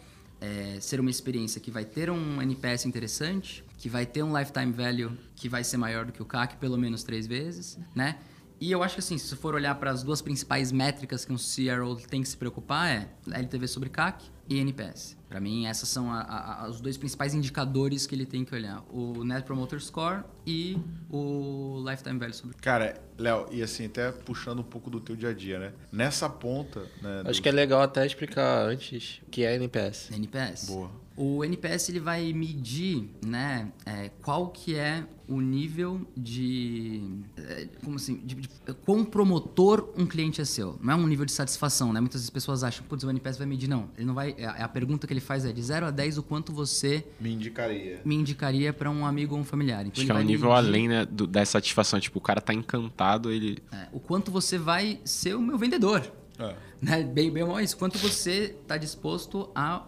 é, ser uma experiência que vai ter um NPS interessante, que vai ter um lifetime value que vai ser maior do que o CAC pelo menos três vezes, né? E eu acho que assim, se for olhar para as duas principais métricas que um CRO tem que se preocupar é LTV sobre CAC e NPS. Para mim, esses são a, a, os dois principais indicadores que ele tem que olhar: o Net Promoter Score e o Lifetime Value sobre. Cara, Léo, e assim, até puxando um pouco do teu dia a dia, né? Nessa ponta. Né, Acho do... que é legal até explicar antes o que é NPS. NPS. Boa. O NPS ele vai medir, né, é, qual que é o nível de, é, como assim, de, de, quão promotor um cliente é seu. Não é um nível de satisfação, né? Muitas pessoas acham, putz, o NPS vai medir. Não, ele não vai. É, a pergunta que ele faz é de 0 a 10 o quanto você me indicaria. Me indicaria para um amigo ou um familiar. Então, Acho que é um nível medir, além né, do, da satisfação. Tipo, o cara tá encantado, ele. É, o quanto você vai ser o meu vendedor. É. Né? Bem, bem mal isso. Quanto você está disposto a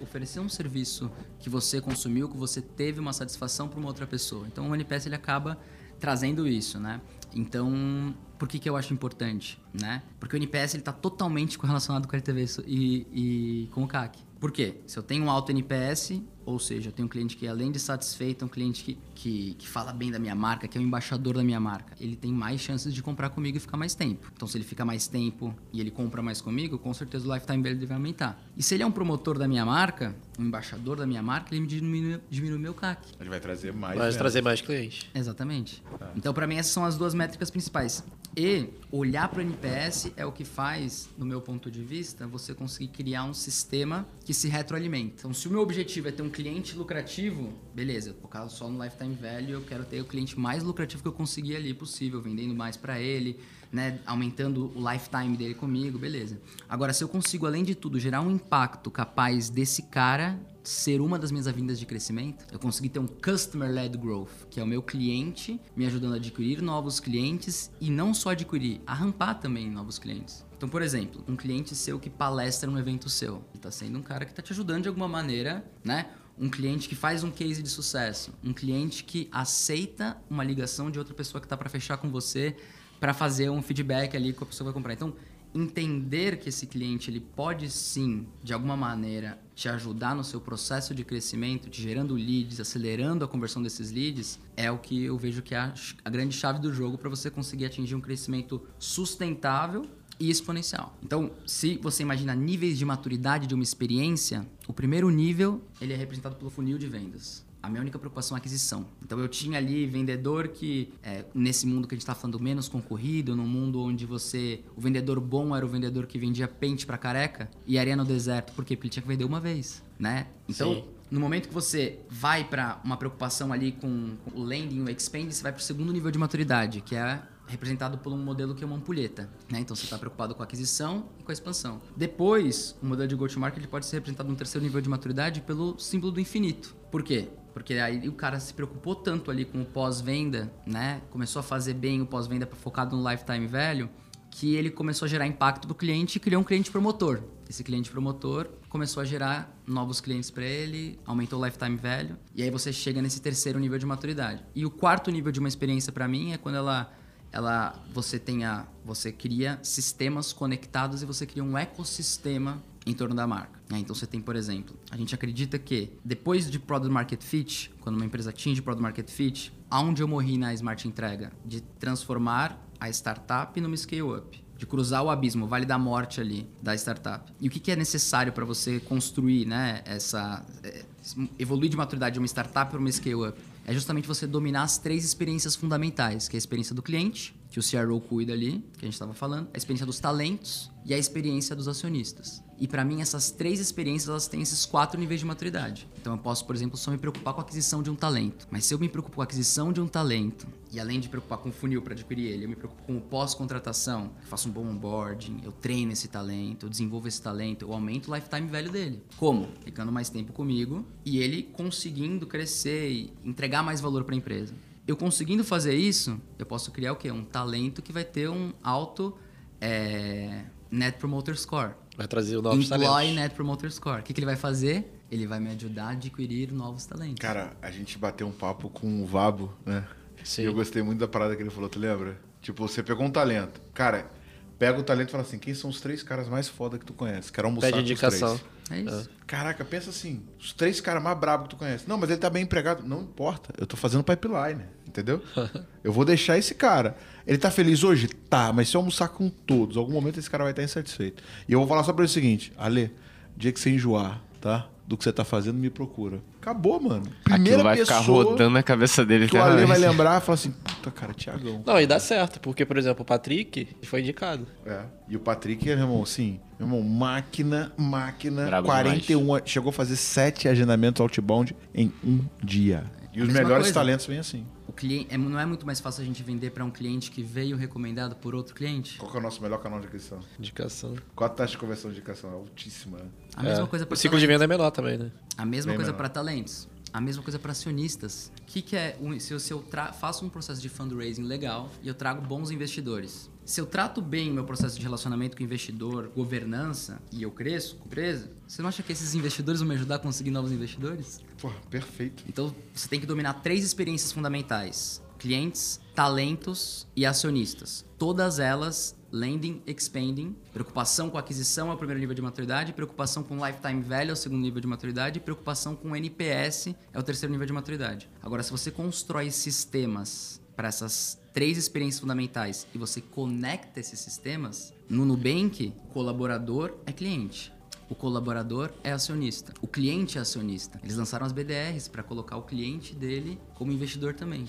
oferecer um serviço que você consumiu, que você teve uma satisfação para uma outra pessoa. Então o NPS ele acaba trazendo isso, né? Então Por que, que eu acho importante, né? Porque o NPS ele tá totalmente correlacionado com o LTV e, e com o CAC. Por quê? Se eu tenho um alto NPS, ou seja, eu tenho um cliente que além de satisfeito, é um cliente que, que, que fala bem da minha marca, que é o embaixador da minha marca, ele tem mais chances de comprar comigo e ficar mais tempo. Então, se ele fica mais tempo e ele compra mais comigo, com certeza o lifetime value dele vai aumentar. E se ele é um promotor da minha marca, um embaixador da minha marca, ele me diminui, diminui o meu CAC. Ele vai trazer mais. Vendas. trazer mais clientes. Exatamente. Então, para mim, essas são as duas métricas principais. E olhar para o NPS é o que faz, no meu ponto de vista, você conseguir criar um sistema que se retroalimenta. Então, se o meu objetivo é ter um cliente lucrativo, beleza, focado só no lifetime value, eu quero ter o cliente mais lucrativo que eu conseguir ali possível, vendendo mais para ele, né, aumentando o lifetime dele comigo, beleza. Agora, se eu consigo, além de tudo, gerar um impacto capaz desse cara ser uma das minhas avenidas de crescimento, eu consegui ter um customer-led growth, que é o meu cliente me ajudando a adquirir novos clientes e não só adquirir, a rampar também novos clientes. Então, por exemplo, um cliente seu que palestra num evento seu, ele está sendo um cara que está te ajudando de alguma maneira, né? Um cliente que faz um case de sucesso, um cliente que aceita uma ligação de outra pessoa que está para fechar com você, para fazer um feedback ali que a pessoa vai comprar. Então, entender que esse cliente ele pode sim, de alguma maneira, te ajudar no seu processo de crescimento, te gerando leads, acelerando a conversão desses leads, é o que eu vejo que é a, a grande chave do jogo para você conseguir atingir um crescimento sustentável e exponencial. Então, se você imagina níveis de maturidade de uma experiência, o primeiro nível ele é representado pelo funil de vendas. A minha única preocupação é aquisição. Então eu tinha ali vendedor que, é, nesse mundo que a gente está falando menos concorrido, num mundo onde você. O vendedor bom era o vendedor que vendia pente para careca e areia no deserto. Por quê? Porque ele tinha que vender uma vez, né? Então. Sim. No momento que você vai para uma preocupação ali com, com o landing, o expand, você vai para o segundo nível de maturidade, que é representado por um modelo que é uma ampulheta. Né? Então você está preocupado com a aquisição e com a expansão. Depois, o modelo de go-to-market pode ser representado num terceiro nível de maturidade pelo símbolo do infinito. Por quê? Porque aí o cara se preocupou tanto ali com o pós-venda, né? Começou a fazer bem o pós-venda focado no lifetime value, que ele começou a gerar impacto do cliente e criou um cliente promotor. Esse cliente promotor começou a gerar novos clientes para ele, aumentou o lifetime value, e aí você chega nesse terceiro nível de maturidade. E o quarto nível de uma experiência para mim é quando ela ela você tenha você cria sistemas conectados e você cria um ecossistema em torno da marca. né? Então você tem, por exemplo, a gente acredita que depois de Product Market Fit, quando uma empresa atinge Product Market Fit, aonde eu morri na Smart Entrega? De transformar a startup numa scale-up. De cruzar o abismo, o vale da morte ali da startup. E o que, é necessário para você construir, né, essa. eh, evoluir de maturidade de uma startup para uma scale-up? É justamente você dominar as três experiências fundamentais, que é a experiência do cliente, que o CRO cuida ali, que a gente estava falando, a experiência dos talentos e a experiência dos acionistas. E para mim essas três experiências elas têm esses quatro níveis de maturidade. Então eu posso, por exemplo, só me preocupar com a aquisição de um talento. Mas se eu me preocupo com a aquisição de um talento e além de preocupar com o funil para adquirir ele, eu me preocupo com o pós-contratação, faço um bom onboarding, eu treino esse talento, eu desenvolvo esse talento, eu aumento o lifetime value dele. Como? Ficando mais tempo comigo e ele conseguindo crescer e entregar mais valor para a empresa. Eu conseguindo fazer isso, eu posso criar o quê? Um talento que vai ter um alto é, Net Promoter Score. Vai trazer novos Employee talentos. Net Promoter Score. O que, que ele vai fazer? Ele vai me ajudar a adquirir novos talentos. Cara, a gente bateu um papo com o Vabo, né? Sim. E eu gostei muito da parada que ele falou, tu lembra? Tipo, você pegou um talento. Cara, pega o talento e fala assim, quem são os três caras mais foda que tu conhece? Quero almoçar Pede com os indicação. três. É isso. Caraca, pensa assim, os três caras mais brabos que tu conhece. Não, mas ele tá bem empregado. Não importa, eu tô fazendo pipeline, entendeu? eu vou deixar esse cara. Ele tá feliz hoje? Tá, mas se eu almoçar com todos, algum momento esse cara vai estar insatisfeito. E eu vou falar só pra ele o seguinte, Ale, dia que você enjoar, tá? Do que você tá fazendo, me procura. Acabou, mano. Aquilo vai ficar pessoa rodando na cabeça dele que o Ale vai lembrar e falar assim, puta, cara, Tiagão. Não, e dá certo, porque, por exemplo, o Patrick foi indicado. É. E o Patrick, meu irmão, assim, meu irmão, máquina, máquina, Brabo 41, a- chegou a fazer sete agendamentos outbound em um dia. E os mesma melhores coisa. talentos vêm assim. Cliente, é- não é muito mais fácil a gente vender para um cliente que veio recomendado por outro cliente? Qual que é o nosso melhor canal de aquisição? Indicação. Qual a taxa de conversão de indicação? É altíssima, né? A mesma É. coisa para O ciclo de venda é menor também, né? A mesma Bem coisa para talentos. A mesma coisa para acionistas. O que, que é se eu, se eu tra- faço um processo de fundraising legal e eu trago bons investidores? Se eu trato bem o meu processo de relacionamento com o investidor, governança e eu cresço com empresa, você não acha que esses investidores vão me ajudar a conseguir novos investidores? Pô, perfeito. Então você tem que dominar três experiências fundamentais: clientes, talentos e acionistas. Todas elas lending, expanding, preocupação com aquisição é o primeiro nível de maturidade, preocupação com lifetime value é o segundo nível de maturidade, preocupação com NPS é o terceiro nível de maturidade. Agora, se você constrói sistemas para essas três experiências fundamentais e você conecta esses sistemas, no Nubank, colaborador é cliente. O colaborador é acionista. O cliente é acionista. Eles lançaram as BDRs para colocar o cliente dele como investidor também.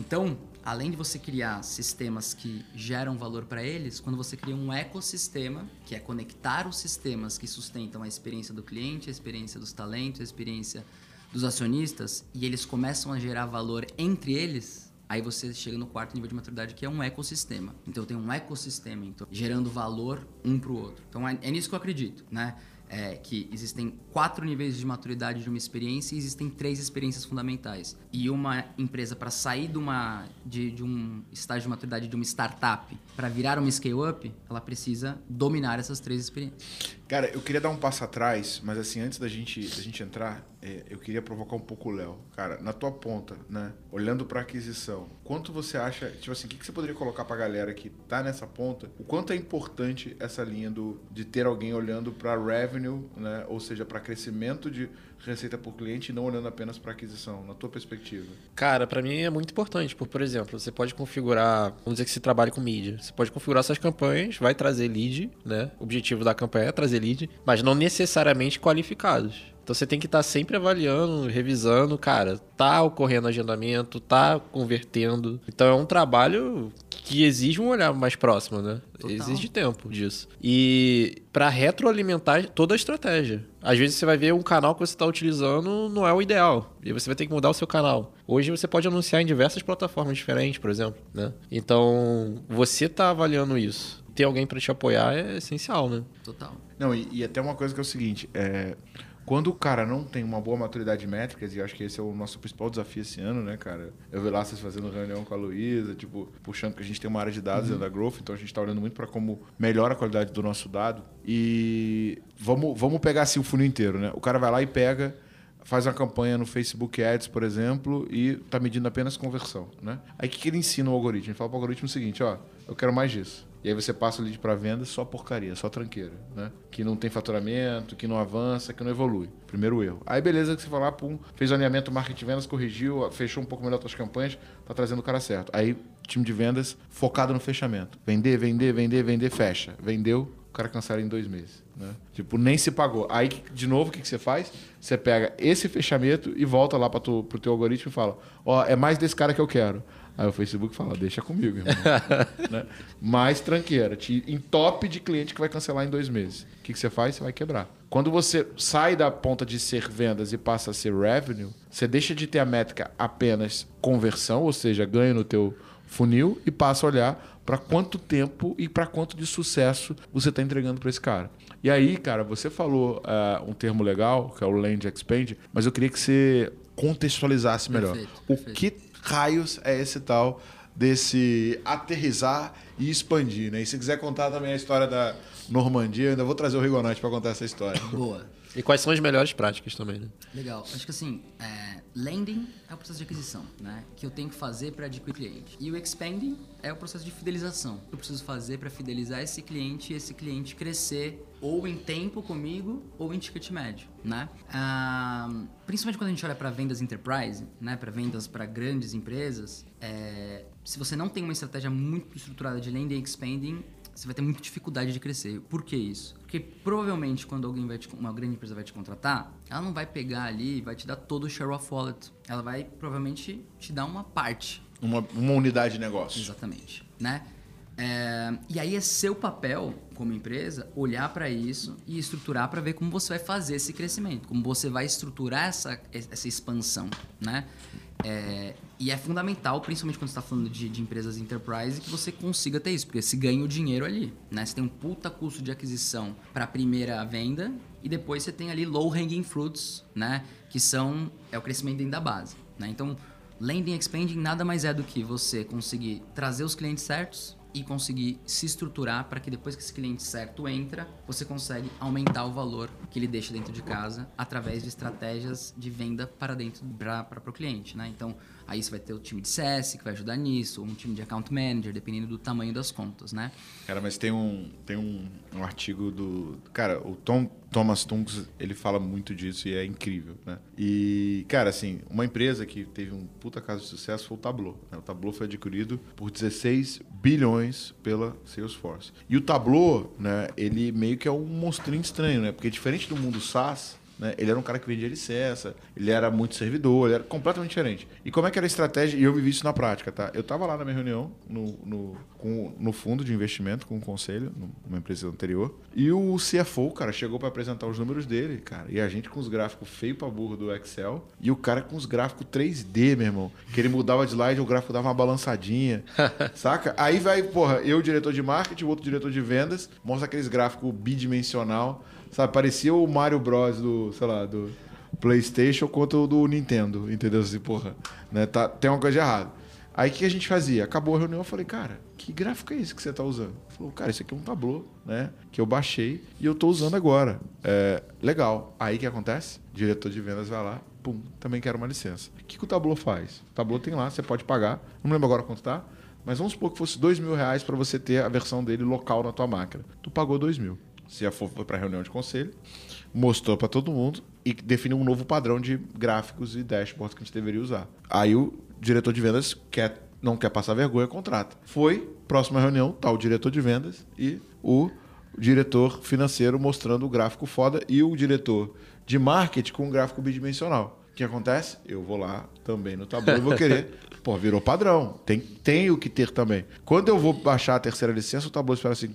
Então, além de você criar sistemas que geram valor para eles, quando você cria um ecossistema, que é conectar os sistemas que sustentam a experiência do cliente, a experiência dos talentos, a experiência dos acionistas, e eles começam a gerar valor entre eles, aí você chega no quarto nível de maturidade, que é um ecossistema. Então, tem um ecossistema então, gerando valor um para o outro. Então, é, é nisso que eu acredito, né? é, que existem quatro níveis de maturidade de uma experiência e existem três experiências fundamentais. E uma empresa, para sair de, uma, de, de, um estágio de maturidade de uma startup para virar uma scale-up, ela precisa dominar essas três experiências. Cara, eu queria dar um passo atrás, mas assim, antes da gente, da gente entrar, é, eu queria provocar um pouco o Léo. Cara, na tua ponta, né? Olhando para aquisição, quanto você acha, tipo assim, o que, que você poderia colocar para a galera que tá nessa ponta? O quanto é importante essa linha do, de ter alguém olhando para revenue, né? Ou seja, para crescimento de receita por cliente não olhando apenas para aquisição, na tua perspectiva? Cara, para mim é muito importante. Por, por exemplo, você pode configurar, vamos dizer que você trabalha com mídia, você pode configurar suas campanhas, vai trazer lead, né? O objetivo da campanha é trazer lead, mas não necessariamente qualificados. Então você tem que estar tá sempre avaliando, revisando, cara, tá ocorrendo agendamento, tá convertendo. Então é um trabalho que exige um olhar mais próximo, né? Total. Exige tempo disso. E para retroalimentar toda a estratégia. Às vezes você vai ver um canal que você está utilizando não é o ideal. E você vai ter que mudar o seu canal. Hoje você pode anunciar em diversas plataformas diferentes, por exemplo. Né? Então, você está avaliando isso. Ter alguém para te apoiar é essencial, né? Total. Não, e, e, até uma coisa que é o seguinte: é, quando o cara não tem uma boa maturidade de métricas, e acho que esse é o nosso principal desafio esse ano, né, cara? Eu vi lá vocês fazendo reunião com a Luísa, tipo, puxando que a gente tem uma área de dados uhum. da Growth, então a gente está olhando muito para como melhora a qualidade do nosso dado. E vamos, vamos pegar assim o funil inteiro, né? O cara vai lá e pega faz uma campanha no Facebook Ads, por exemplo, e está medindo apenas conversão, né? Aí o que, que ele ensina o algoritmo? Ele fala para o algoritmo o seguinte, ó, eu quero mais disso. E aí você passa o lead para venda, só porcaria, só tranqueira, né? Que não tem faturamento, que não avança, que não evolui. Primeiro erro. Aí beleza que você falar, pum, fez o alinhamento marketing vendas, corrigiu, fechou um pouco melhor suas campanhas, tá trazendo o cara certo. Aí time de vendas focado no fechamento. Vender, vender, vender, vender, fecha. Vendeu, o cara cancela em dois meses. Né? Tipo, nem se pagou. Aí, de novo, o que, que você faz? Você pega esse fechamento e volta lá para o teu algoritmo e fala: Ó, oh, é mais desse cara que eu quero. Aí o Facebook fala, deixa comigo, irmão. né? Mais tranqueira. Te top de cliente que vai cancelar em dois meses. O que, que você faz? Você vai quebrar. Quando você sai da ponta de ser vendas e passa a ser revenue, você deixa de ter a métrica apenas conversão, ou seja, ganho no teu funil, e passa a olhar para quanto tempo e para quanto de sucesso você está entregando para esse cara. E aí, cara, você falou uh, um termo legal, que é o Land Expand, mas eu queria que você contextualizasse melhor. Perfeito, perfeito. O que raios é esse tal desse aterrizar e expandir, né? E se quiser contar também a história da Normandia, eu ainda vou trazer o Rigonante para contar essa história. Boa. E quais são as melhores práticas também, né? Legal. Acho que assim, é, lending é o processo de aquisição, né? Que eu tenho que fazer para adquirir cliente. E o expanding é o processo de fidelização. Que eu preciso fazer para fidelizar esse cliente e esse cliente crescer ou em tempo comigo ou em ticket médio, né? Ah, principalmente quando a gente olha para vendas enterprise, né? Para vendas para grandes empresas, é, se você não tem uma estratégia muito estruturada de lending e expanding, você vai ter muita dificuldade de crescer. Por que isso? Porque provavelmente quando alguém vai te, uma grande empresa vai te contratar, ela não vai pegar ali e vai te dar todo o share of wallet. Ela vai provavelmente te dar uma parte. Uma, uma unidade de negócio. Exatamente. Né? É, e aí é seu papel como empresa olhar para isso e estruturar para ver como você vai fazer esse crescimento, como você vai estruturar essa, essa expansão, né? É, e é fundamental, principalmente quando você está falando de, de, empresas enterprise, que você consiga ter isso, porque se ganha o dinheiro ali. Né? Você tem um puta custo de aquisição para a primeira venda e depois você tem ali low hanging fruits, né? que são é o crescimento dentro da base. Né? Então, lending expanding nada mais é do que você conseguir trazer os clientes certos, e conseguir se estruturar para que depois que esse cliente certo entra, você consegue aumentar o valor que ele deixa dentro de casa através de estratégias de venda para dentro para o cliente, né? Então, Aí você vai ter o time de CS que vai ajudar nisso, ou um time de account manager, dependendo do tamanho das contas, né? Cara, mas tem um, tem um, um artigo do. Cara, o Tom, Thomas Tunks, ele fala muito disso e é incrível, né? E, cara, assim, uma empresa que teve um puta caso de sucesso foi o Tableau. Né? O Tableau foi adquirido por 16 bilhões pela Salesforce. E o Tableau, né, ele meio que é um monstrinho estranho, né? Porque diferente do mundo SaaS, né? Ele era um cara que vendia licença, ele era muito servidor, ele era completamente diferente. E como é que era a estratégia? E eu vivi isso na prática, tá? Eu estava lá na minha reunião, no, no, com, no fundo de investimento, com o conselho, numa empresa anterior, e o CFO, cara, chegou para apresentar os números dele, cara, e a gente com os gráficos feio para burro do Excel, e o cara com os gráficos 3D, meu irmão, que ele mudava de slide, o gráfico dava uma balançadinha, saca? Aí vai, porra, eu, diretor de marketing, o outro diretor de vendas, mostra aqueles gráficos bidimensional, Sabe, parecia o Mario Bros do, sei lá, do PlayStation contra o do Nintendo, entendeu? Assim, porra, né? Tá, tem uma coisa de errado. Aí o que a gente fazia? Acabou a reunião, eu falei, cara, que gráfico é esse que você tá usando? Ele falou, cara, isso aqui é um tablô, né? Que eu baixei e eu tô usando agora. É, legal. Aí o que acontece? O diretor de vendas vai lá, pum, também quero uma licença. O que, que o tablô faz? O tablô tem lá, você pode pagar. Não lembro agora quanto tá, mas vamos supor que fosse dois mil reais para você ter a versão dele local na tua máquina. Tu pagou dois mil. Se foi para a reunião de conselho, mostrou para todo mundo e definiu um novo padrão de gráficos e dashboards que a gente deveria usar. Aí o diretor de vendas quer, não quer passar vergonha, contrata. Foi, próxima reunião, tá o diretor de vendas e o diretor financeiro mostrando o gráfico foda e o diretor de marketing com um gráfico bidimensional. O que acontece? Eu vou lá também no tabuleiro e vou querer. Pô, virou padrão. Tem, tem o que ter também. Quando eu vou baixar a terceira licença, o tabuleiro espera assim.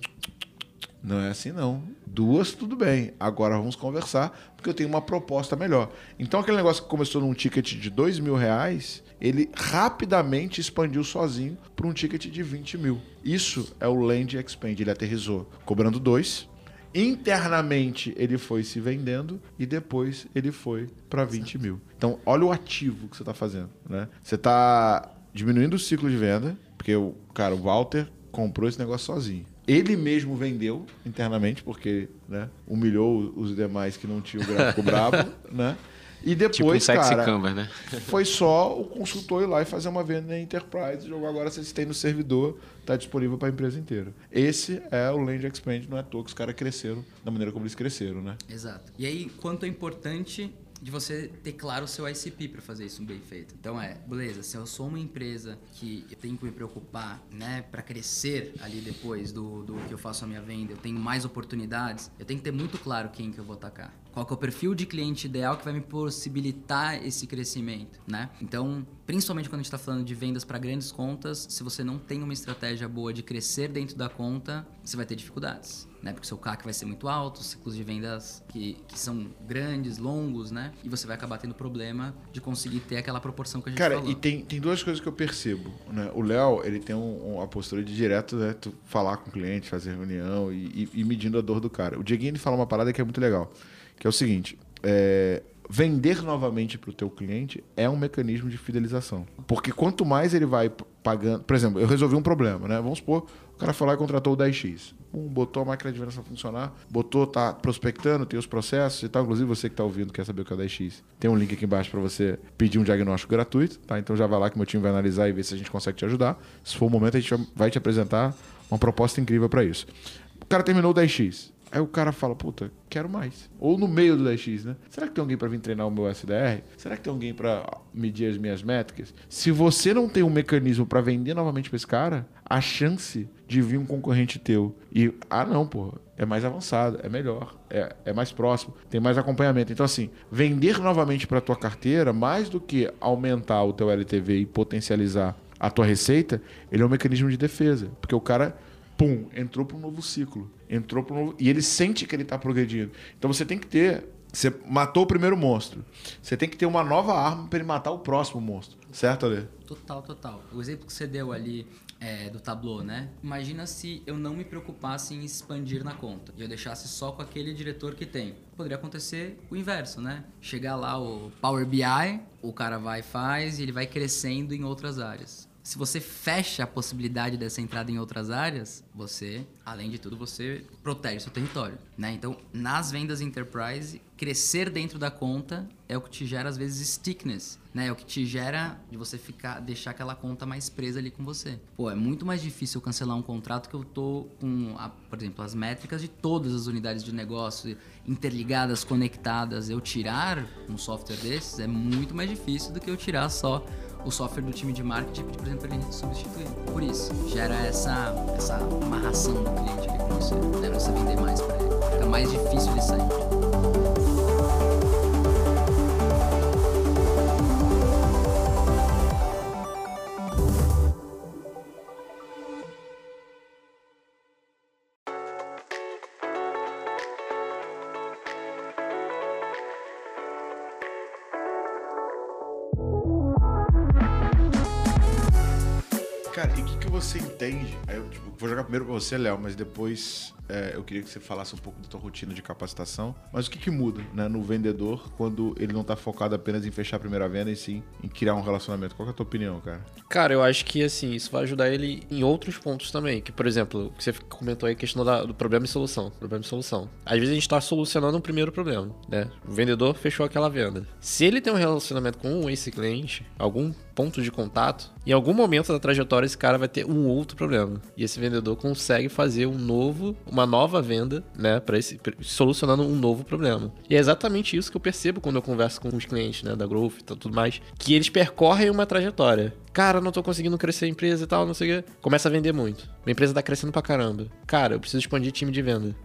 Não é assim, não. Duas, tudo bem. Agora vamos conversar, porque eu tenho uma proposta melhor. Então, aquele negócio que começou num ticket de dois mil reais, ele rapidamente expandiu sozinho para um ticket de 20 mil. Isso é o Land Expand. Ele aterrizou cobrando dois. Internamente ele foi se vendendo e depois ele foi para 20 mil. Então, olha o ativo que você está fazendo. Né? Você está diminuindo o ciclo de venda, porque o cara, o Walter, comprou esse negócio sozinho. Ele mesmo vendeu internamente, porque né, humilhou os demais que não tinham o gráfico brabo, né? E depois, tipo um cara, canvas, né? foi só o consultor ir lá e fazer uma venda na Enterprise. Jogo agora vocês têm no servidor, está disponível para a empresa inteira. Esse é o Land Expand, não é à toa que os caras cresceram da maneira como eles cresceram, né? Exato. E aí, quanto é importante de você ter claro o seu ICP para fazer isso bem feito. Então é, beleza, se eu sou uma empresa que eu tenho que me preocupar, né, para crescer ali depois do, do que eu faço a minha venda, eu tenho mais oportunidades, eu tenho que ter muito claro quem que eu vou atacar. Qual é o perfil de cliente ideal que vai me possibilitar esse crescimento, né? Então, principalmente quando a gente está falando de vendas para grandes contas, se você não tem uma estratégia boa de crescer dentro da conta, você vai ter dificuldades né? Porque o seu CAC vai ser muito alto, ciclos de vendas que, que são grandes, longos, né? E você vai acabar tendo problema de conseguir ter aquela proporção que a gente Cara, falou. e tem, tem duas coisas que eu percebo, né? O Léo, ele tem um, uma postura de direto, né? Tu falar com o cliente, fazer reunião e, e, e, medindo a dor do cara. O Dieguinho, ele fala uma parada que é muito legal, que é o seguinte, é, vender novamente para o teu cliente é um mecanismo de fidelização. Porque quanto mais ele vai pagando... Por exemplo, eu resolvi um problema, né? Vamos supor, o cara foi lá e contratou o 10X um, botou a máquina de para funcionar, botou, tá prospectando, tem os processos e tal. Inclusive, você que está ouvindo quer saber o que é o 10X, tem um link aqui embaixo para você pedir um diagnóstico gratuito, tá? Então já vai lá que meu time vai analisar e ver se a gente consegue te ajudar. Se for o momento, a gente vai te apresentar uma proposta incrível para isso. O cara terminou o 10X. Aí o cara fala, puta, quero mais. Ou no meio do 10x, né? Será que tem alguém para vir treinar o meu SDR? Será que tem alguém para medir as minhas métricas? Se você não tem um mecanismo para vender novamente para esse cara, a chance de vir um concorrente teu e, ah, não, pô, é mais avançado, é melhor, é, é mais próximo, tem mais acompanhamento. Então, assim, vender novamente para tua carteira, mais do que aumentar o teu LTV e potencializar a tua receita, ele é um mecanismo de defesa. Porque o cara pum, entrou para um novo ciclo. Entrou para um novo... E ele sente que ele está progredindo. Então você tem que ter. Você matou o primeiro monstro. Você tem que ter uma nova arma para ele matar o próximo monstro. Certo, Ale? Total, total. O exemplo que você deu ali é, do Tableau, né? Imagina se eu não me preocupasse em expandir na conta e eu deixasse só com aquele diretor que tem. Poderia acontecer o inverso, né? Chegar lá o Power BI, o cara vai e faz e ele vai crescendo em outras áreas se você fecha a possibilidade dessa entrada em outras áreas, você, além de tudo, você protege seu território, né? Então, nas vendas enterprise, crescer dentro da conta é o que te gera às vezes stickness, né? É o que te gera de você ficar deixar aquela conta mais presa ali com você. Pô, é muito mais difícil cancelar um contrato que eu tô com, a, por exemplo, as métricas de todas as unidades de negócio interligadas, conectadas. Eu tirar um software desses é muito mais difícil do que eu tirar só o software do time de marketing, por exemplo, para ele substituir. Por isso, gera essa, essa amarração do cliente ali com você, né? Você vender mais para ele. Fica mais difícil ele sair. Primeiro pra você, Léo, mas depois é, eu queria que você falasse um pouco da tua rotina de capacitação. Mas o que, que muda né, no vendedor quando ele não tá focado apenas em fechar a primeira venda e sim em criar um relacionamento? Qual é a tua opinião, cara? Cara, eu acho que assim, isso vai ajudar ele em outros pontos também. Que, por exemplo, você comentou aí, a questão da- do problema e solução. Problema e solução. Às vezes a gente tá solucionando um primeiro problema, né? O vendedor fechou aquela venda. Se ele tem um relacionamento com esse cliente, algum ponto de contato, em algum momento da trajetória esse cara vai ter um outro problema. E esse vendedor consegue fazer um novo, uma nova venda, né, para esse solucionando um novo problema. E é exatamente isso que eu percebo quando eu converso com os clientes, né, da Growth e tudo mais, que eles percorrem uma trajetória. Cara, não tô conseguindo crescer a empresa e tal, não sei o quê. Começa a vender muito. Minha empresa tá crescendo pra caramba. Cara, eu preciso expandir time de venda.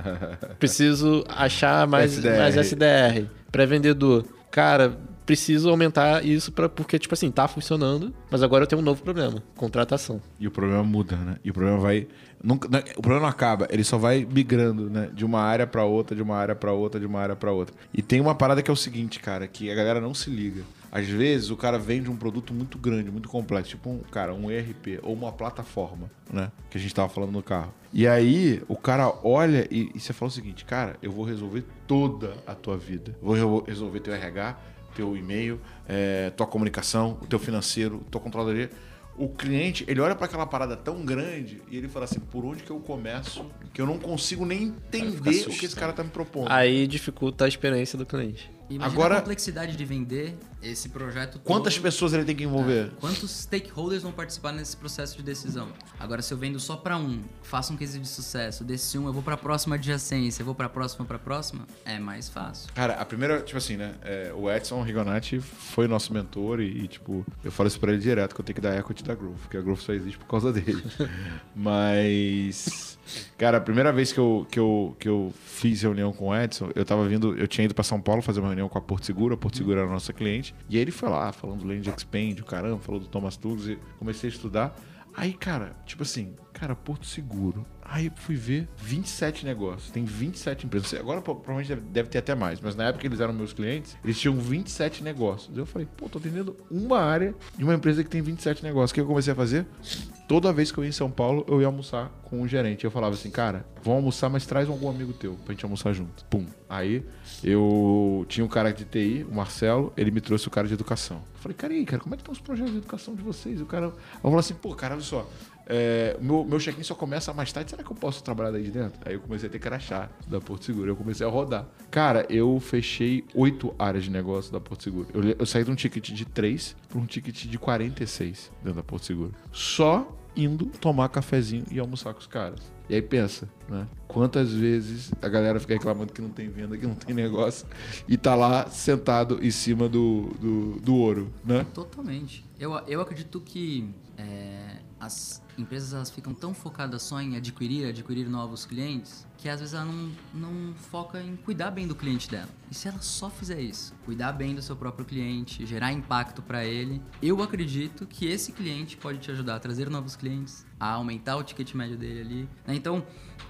preciso achar mais SDR. mais SDR, pré-vendedor. Cara, preciso aumentar isso para porque tipo assim, tá funcionando, mas agora eu tenho um novo problema, contratação. E o problema muda, né? E o problema vai. Nunca, não- o problema não acaba, ele só vai migrando, né? De uma área pra outra, de uma área pra outra, de uma área pra outra. E tem uma parada que é o seguinte, cara, que a galera não se liga. Às vezes o cara vende um produto muito grande, muito complexo, tipo um, cara, um ERP ou uma plataforma, né? Que a gente tava falando no carro. E aí o cara olha e, e você fala o seguinte, cara, eu vou resolver toda a tua vida. Vou re- resolver teu RH, teu e-mail, eh, tua comunicação, o teu financeiro, tua controladoria o cliente, ele olha pra aquela parada tão grande e ele fala assim, por onde que eu começo? Que eu não consigo nem entender o que esse cara tá me propondo. Aí dificulta a experiência do cliente. Imagina Agora- a complexidade de vender esse projeto Quantas todo. pessoas ele tem que envolver? Quantos stakeholders vão participar nesse processo de decisão? Agora, se eu vendo só pra um, faço um case de sucesso, desse um eu vou pra próxima adjacência, eu vou pra próxima, pra próxima, é mais fácil. Cara, a primeira, tipo assim, né? é, o Edson Rigonati foi nosso mentor e, e, tipo, eu falo isso pra ele direto que eu tenho que dar equity da Growth, porque a Growth só existe por causa dele. Mas. Cara, a primeira vez que eu, que, eu, que eu fiz reunião com o Edson, eu tava vindo, eu tinha ido pra São Paulo fazer uma reunião com a Porto Seguro, a Porto Seguro era a nossa cliente, e aí ele foi lá, falando do Land Expand, o caramba, falou do Thomas Tools, e comecei a estudar. Aí, cara, tipo assim, cara, Porto Seguro. Aí fui ver 27 negócios. Tem 27 empresas. Agora pro- provavelmente deve, ter até mais, mas na época eles eram meus clientes, eles tinham 27 negócios. Eu falei, pô, tô atendendo uma área de uma empresa que tem 27 negócios. O que eu comecei a fazer? Toda vez que eu ia em São Paulo, eu ia almoçar com o gerente. Eu falava assim, cara, vamos almoçar, mas traz algum amigo teu pra gente almoçar junto. Pum. Aí eu tinha um cara de TI, o Marcelo, ele me trouxe o cara de educação. Eu falei, cara, e aí, cara, como é que estão os projetos de educação de vocês? O cara. Eu falei assim, pô, cara, olha só. É, meu, meu check-in só começa mais tarde. Será que eu posso trabalhar daí de dentro? Aí eu comecei a ter crachá da Porto Seguro. Eu comecei a rodar. Cara, eu fechei oito áreas de negócio da Porto Seguro. Eu, eu saí de um ticket de 3 para um ticket de 46 dentro da Porto Seguro. Só indo tomar cafezinho e almoçar com os caras. E aí pensa, né? Quantas vezes a galera fica reclamando que não tem venda, que não tem negócio, e tá lá sentado em cima do, do, do ouro, né? Totalmente. Eu, eu acredito que é, as empresas elas ficam tão focadas só em adquirir, adquirir novos clientes, que às vezes ela não, não foca em cuidar bem do cliente dela. E se ela só fizer isso, cuidar bem do seu próprio cliente, gerar impacto para ele, eu acredito que esse cliente pode te ajudar a trazer novos clientes, a aumentar o ticket médio dele ali. né? Então,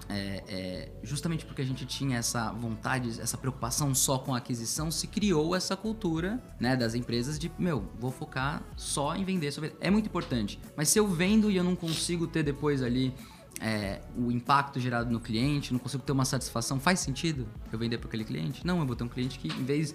é, é, justamente porque a gente tinha essa vontade, essa preocupação só com a aquisição, se criou essa cultura né, das empresas de, meu, vou focar só em vender. É muito importante. Mas se eu vendo e eu não consigo ter depois ali é, o impacto gerado no cliente, não consigo ter uma satisfação, faz sentido eu vender para aquele cliente? Não, eu vou ter um cliente que, em vez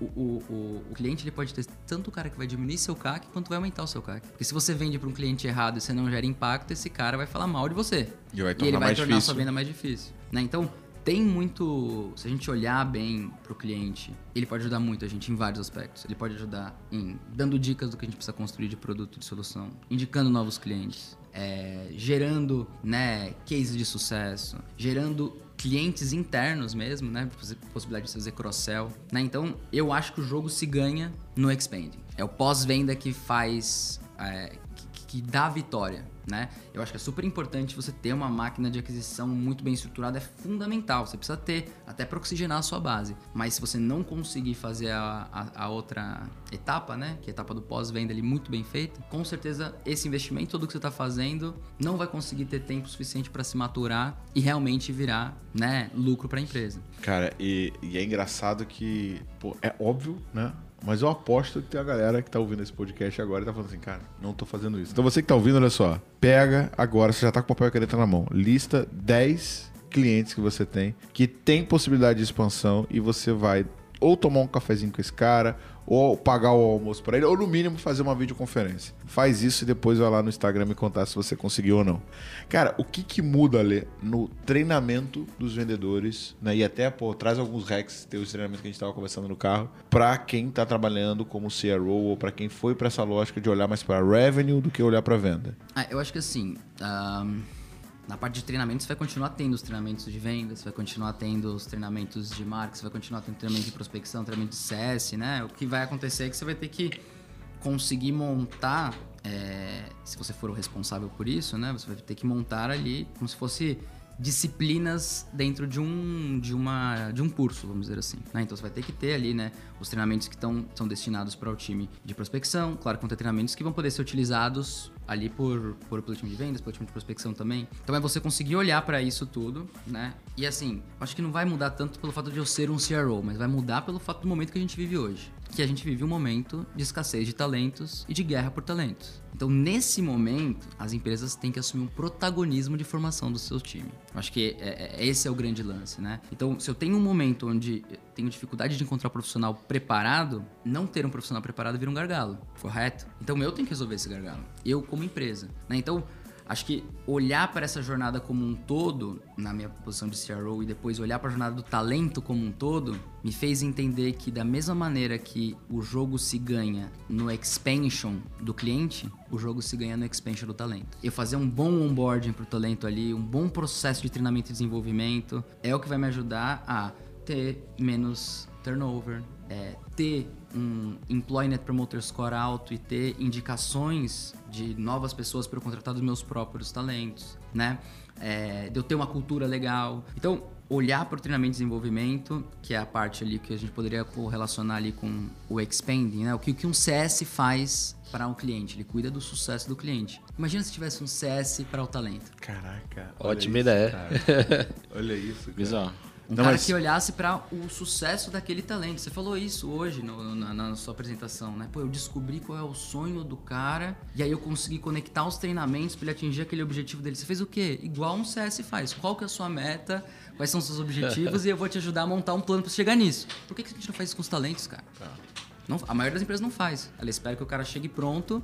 o, o, o, o cliente ele pode ter tanto o cara que vai diminuir seu CAC quanto vai aumentar o seu CAC. Porque se você vende para um cliente errado e você não gera impacto, esse cara vai falar mal de você. E vai e ele vai tornar a difícil. sua venda mais difícil. Né? Então, tem muito. Se a gente olhar bem pro cliente, ele pode ajudar muito a gente em vários aspectos. Ele pode ajudar em dando dicas do que a gente precisa construir de produto, de solução, indicando novos clientes, é, gerando né, cases de sucesso, gerando clientes internos mesmo, né? Possibilidade de fazer cross-sell. Né? Então, eu acho que o jogo se ganha no expanding. É o pós-venda que faz. é, que, dá vitória, né? Eu acho que é super importante você ter uma máquina de aquisição muito bem estruturada, é fundamental. Você precisa ter, até para oxigenar a sua base. Mas se você não conseguir fazer a, a, a outra etapa, né? Que é a etapa do pós-venda ali muito bem feita, com certeza esse investimento todo que você está fazendo não vai conseguir ter tempo suficiente para se maturar e realmente virar, né? Lucro para a empresa. Cara, e, e é engraçado que, pô, é óbvio, né? Mas eu aposto que tem a galera que tá ouvindo esse podcast agora e tá falando assim, cara, não tô fazendo isso. Então você que tá ouvindo, olha só, pega agora, você já tá com papel e caneta na mão, lista 10 clientes que você tem que tem possibilidade de expansão e você vai ou tomar um cafezinho com esse cara, ou pagar o almoço para ele, ou no mínimo fazer uma videoconferência. Faz isso e depois vai lá no Instagram me contar se você conseguiu ou não. Cara, o que que muda, Lê, no treinamento dos vendedores, né? E até, pô, traz alguns hacks, tem os treinamentos que a gente tava conversando no carro, para quem tá trabalhando como CRO ou para quem foi para essa lógica de olhar mais para revenue do que olhar para venda. Ah, eu acho que assim, ahn, na parte de treinamento, você vai continuar tendo os treinamentos de vendas, você vai continuar tendo os treinamentos de marketing, você vai continuar tendo treinamento de prospecção, treinamento de CS, né? O que vai acontecer é que você vai ter que conseguir montar, é, se você for o responsável por isso, né? Você vai ter que montar ali como se fosse disciplinas dentro de um de uma de um curso, vamos dizer assim. né? Então você vai ter que ter ali, né, os treinamentos que estão são destinados para o time de prospecção, claro que vão ter treinamentos que vão poder ser utilizados ali por, por pelo time de vendas, pelo time de prospecção também. Então é você conseguir olhar para isso tudo, né? E assim, acho que não vai mudar tanto pelo fato de eu ser um CRO, mas vai mudar pelo fato do momento que a gente vive hoje, que a gente vive um momento de escassez de talentos e de guerra por talentos. Então, nesse momento, as empresas têm que assumir um protagonismo de formação do seu time. Eu acho que é- é- esse é o grande lance, né? Então, se eu tenho um momento onde tenho dificuldade de encontrar um profissional preparado, não ter um profissional preparado vira um gargalo, correto? Então, eu tenho que resolver esse gargalo. Eu, como empresa. Né? Então, Acho que olhar para essa jornada como um todo, na minha posição de CRO, e depois olhar para a jornada do talento como um todo, me fez entender que, da mesma maneira que o jogo se ganha no expansion do cliente, o jogo se ganha no expansion do talento. Eu fazer um bom onboarding para o talento ali, um bom processo de treinamento e desenvolvimento, é o que vai me ajudar a ter menos turnover, é, ter um Employee Net Promoter Score alto e ter indicações de novas pessoas para eu contratar dos meus próprios talentos, né? É, de eu ter uma cultura legal. Então, olhar para o treinamento e desenvolvimento, que é a parte ali que a gente poderia correlacionar ali com o expanding, né? O que, o que um CS faz para um cliente, ele cuida do sucesso do cliente. Imagina se tivesse um CS para o talento. Caraca. olha Ótima isso, ideia. cara. Olha isso. cara. Bizarro. Um Não, cara mas- que olhasse para o sucesso daquele talento. Você falou isso hoje no- na, na sua apresentação, né? Pô, eu descobri qual é o sonho do cara e aí eu consegui conectar os treinamentos para ele atingir aquele objetivo dele. Você fez o quê? Igual um CS faz. Qual que é a sua meta? Quais são os seus objetivos? e eu vou te ajudar a montar um plano para chegar nisso. Por que, que a gente não faz isso com os talentos, cara? Não- a maioria das empresas não faz. Ela espera que o cara chegue pronto.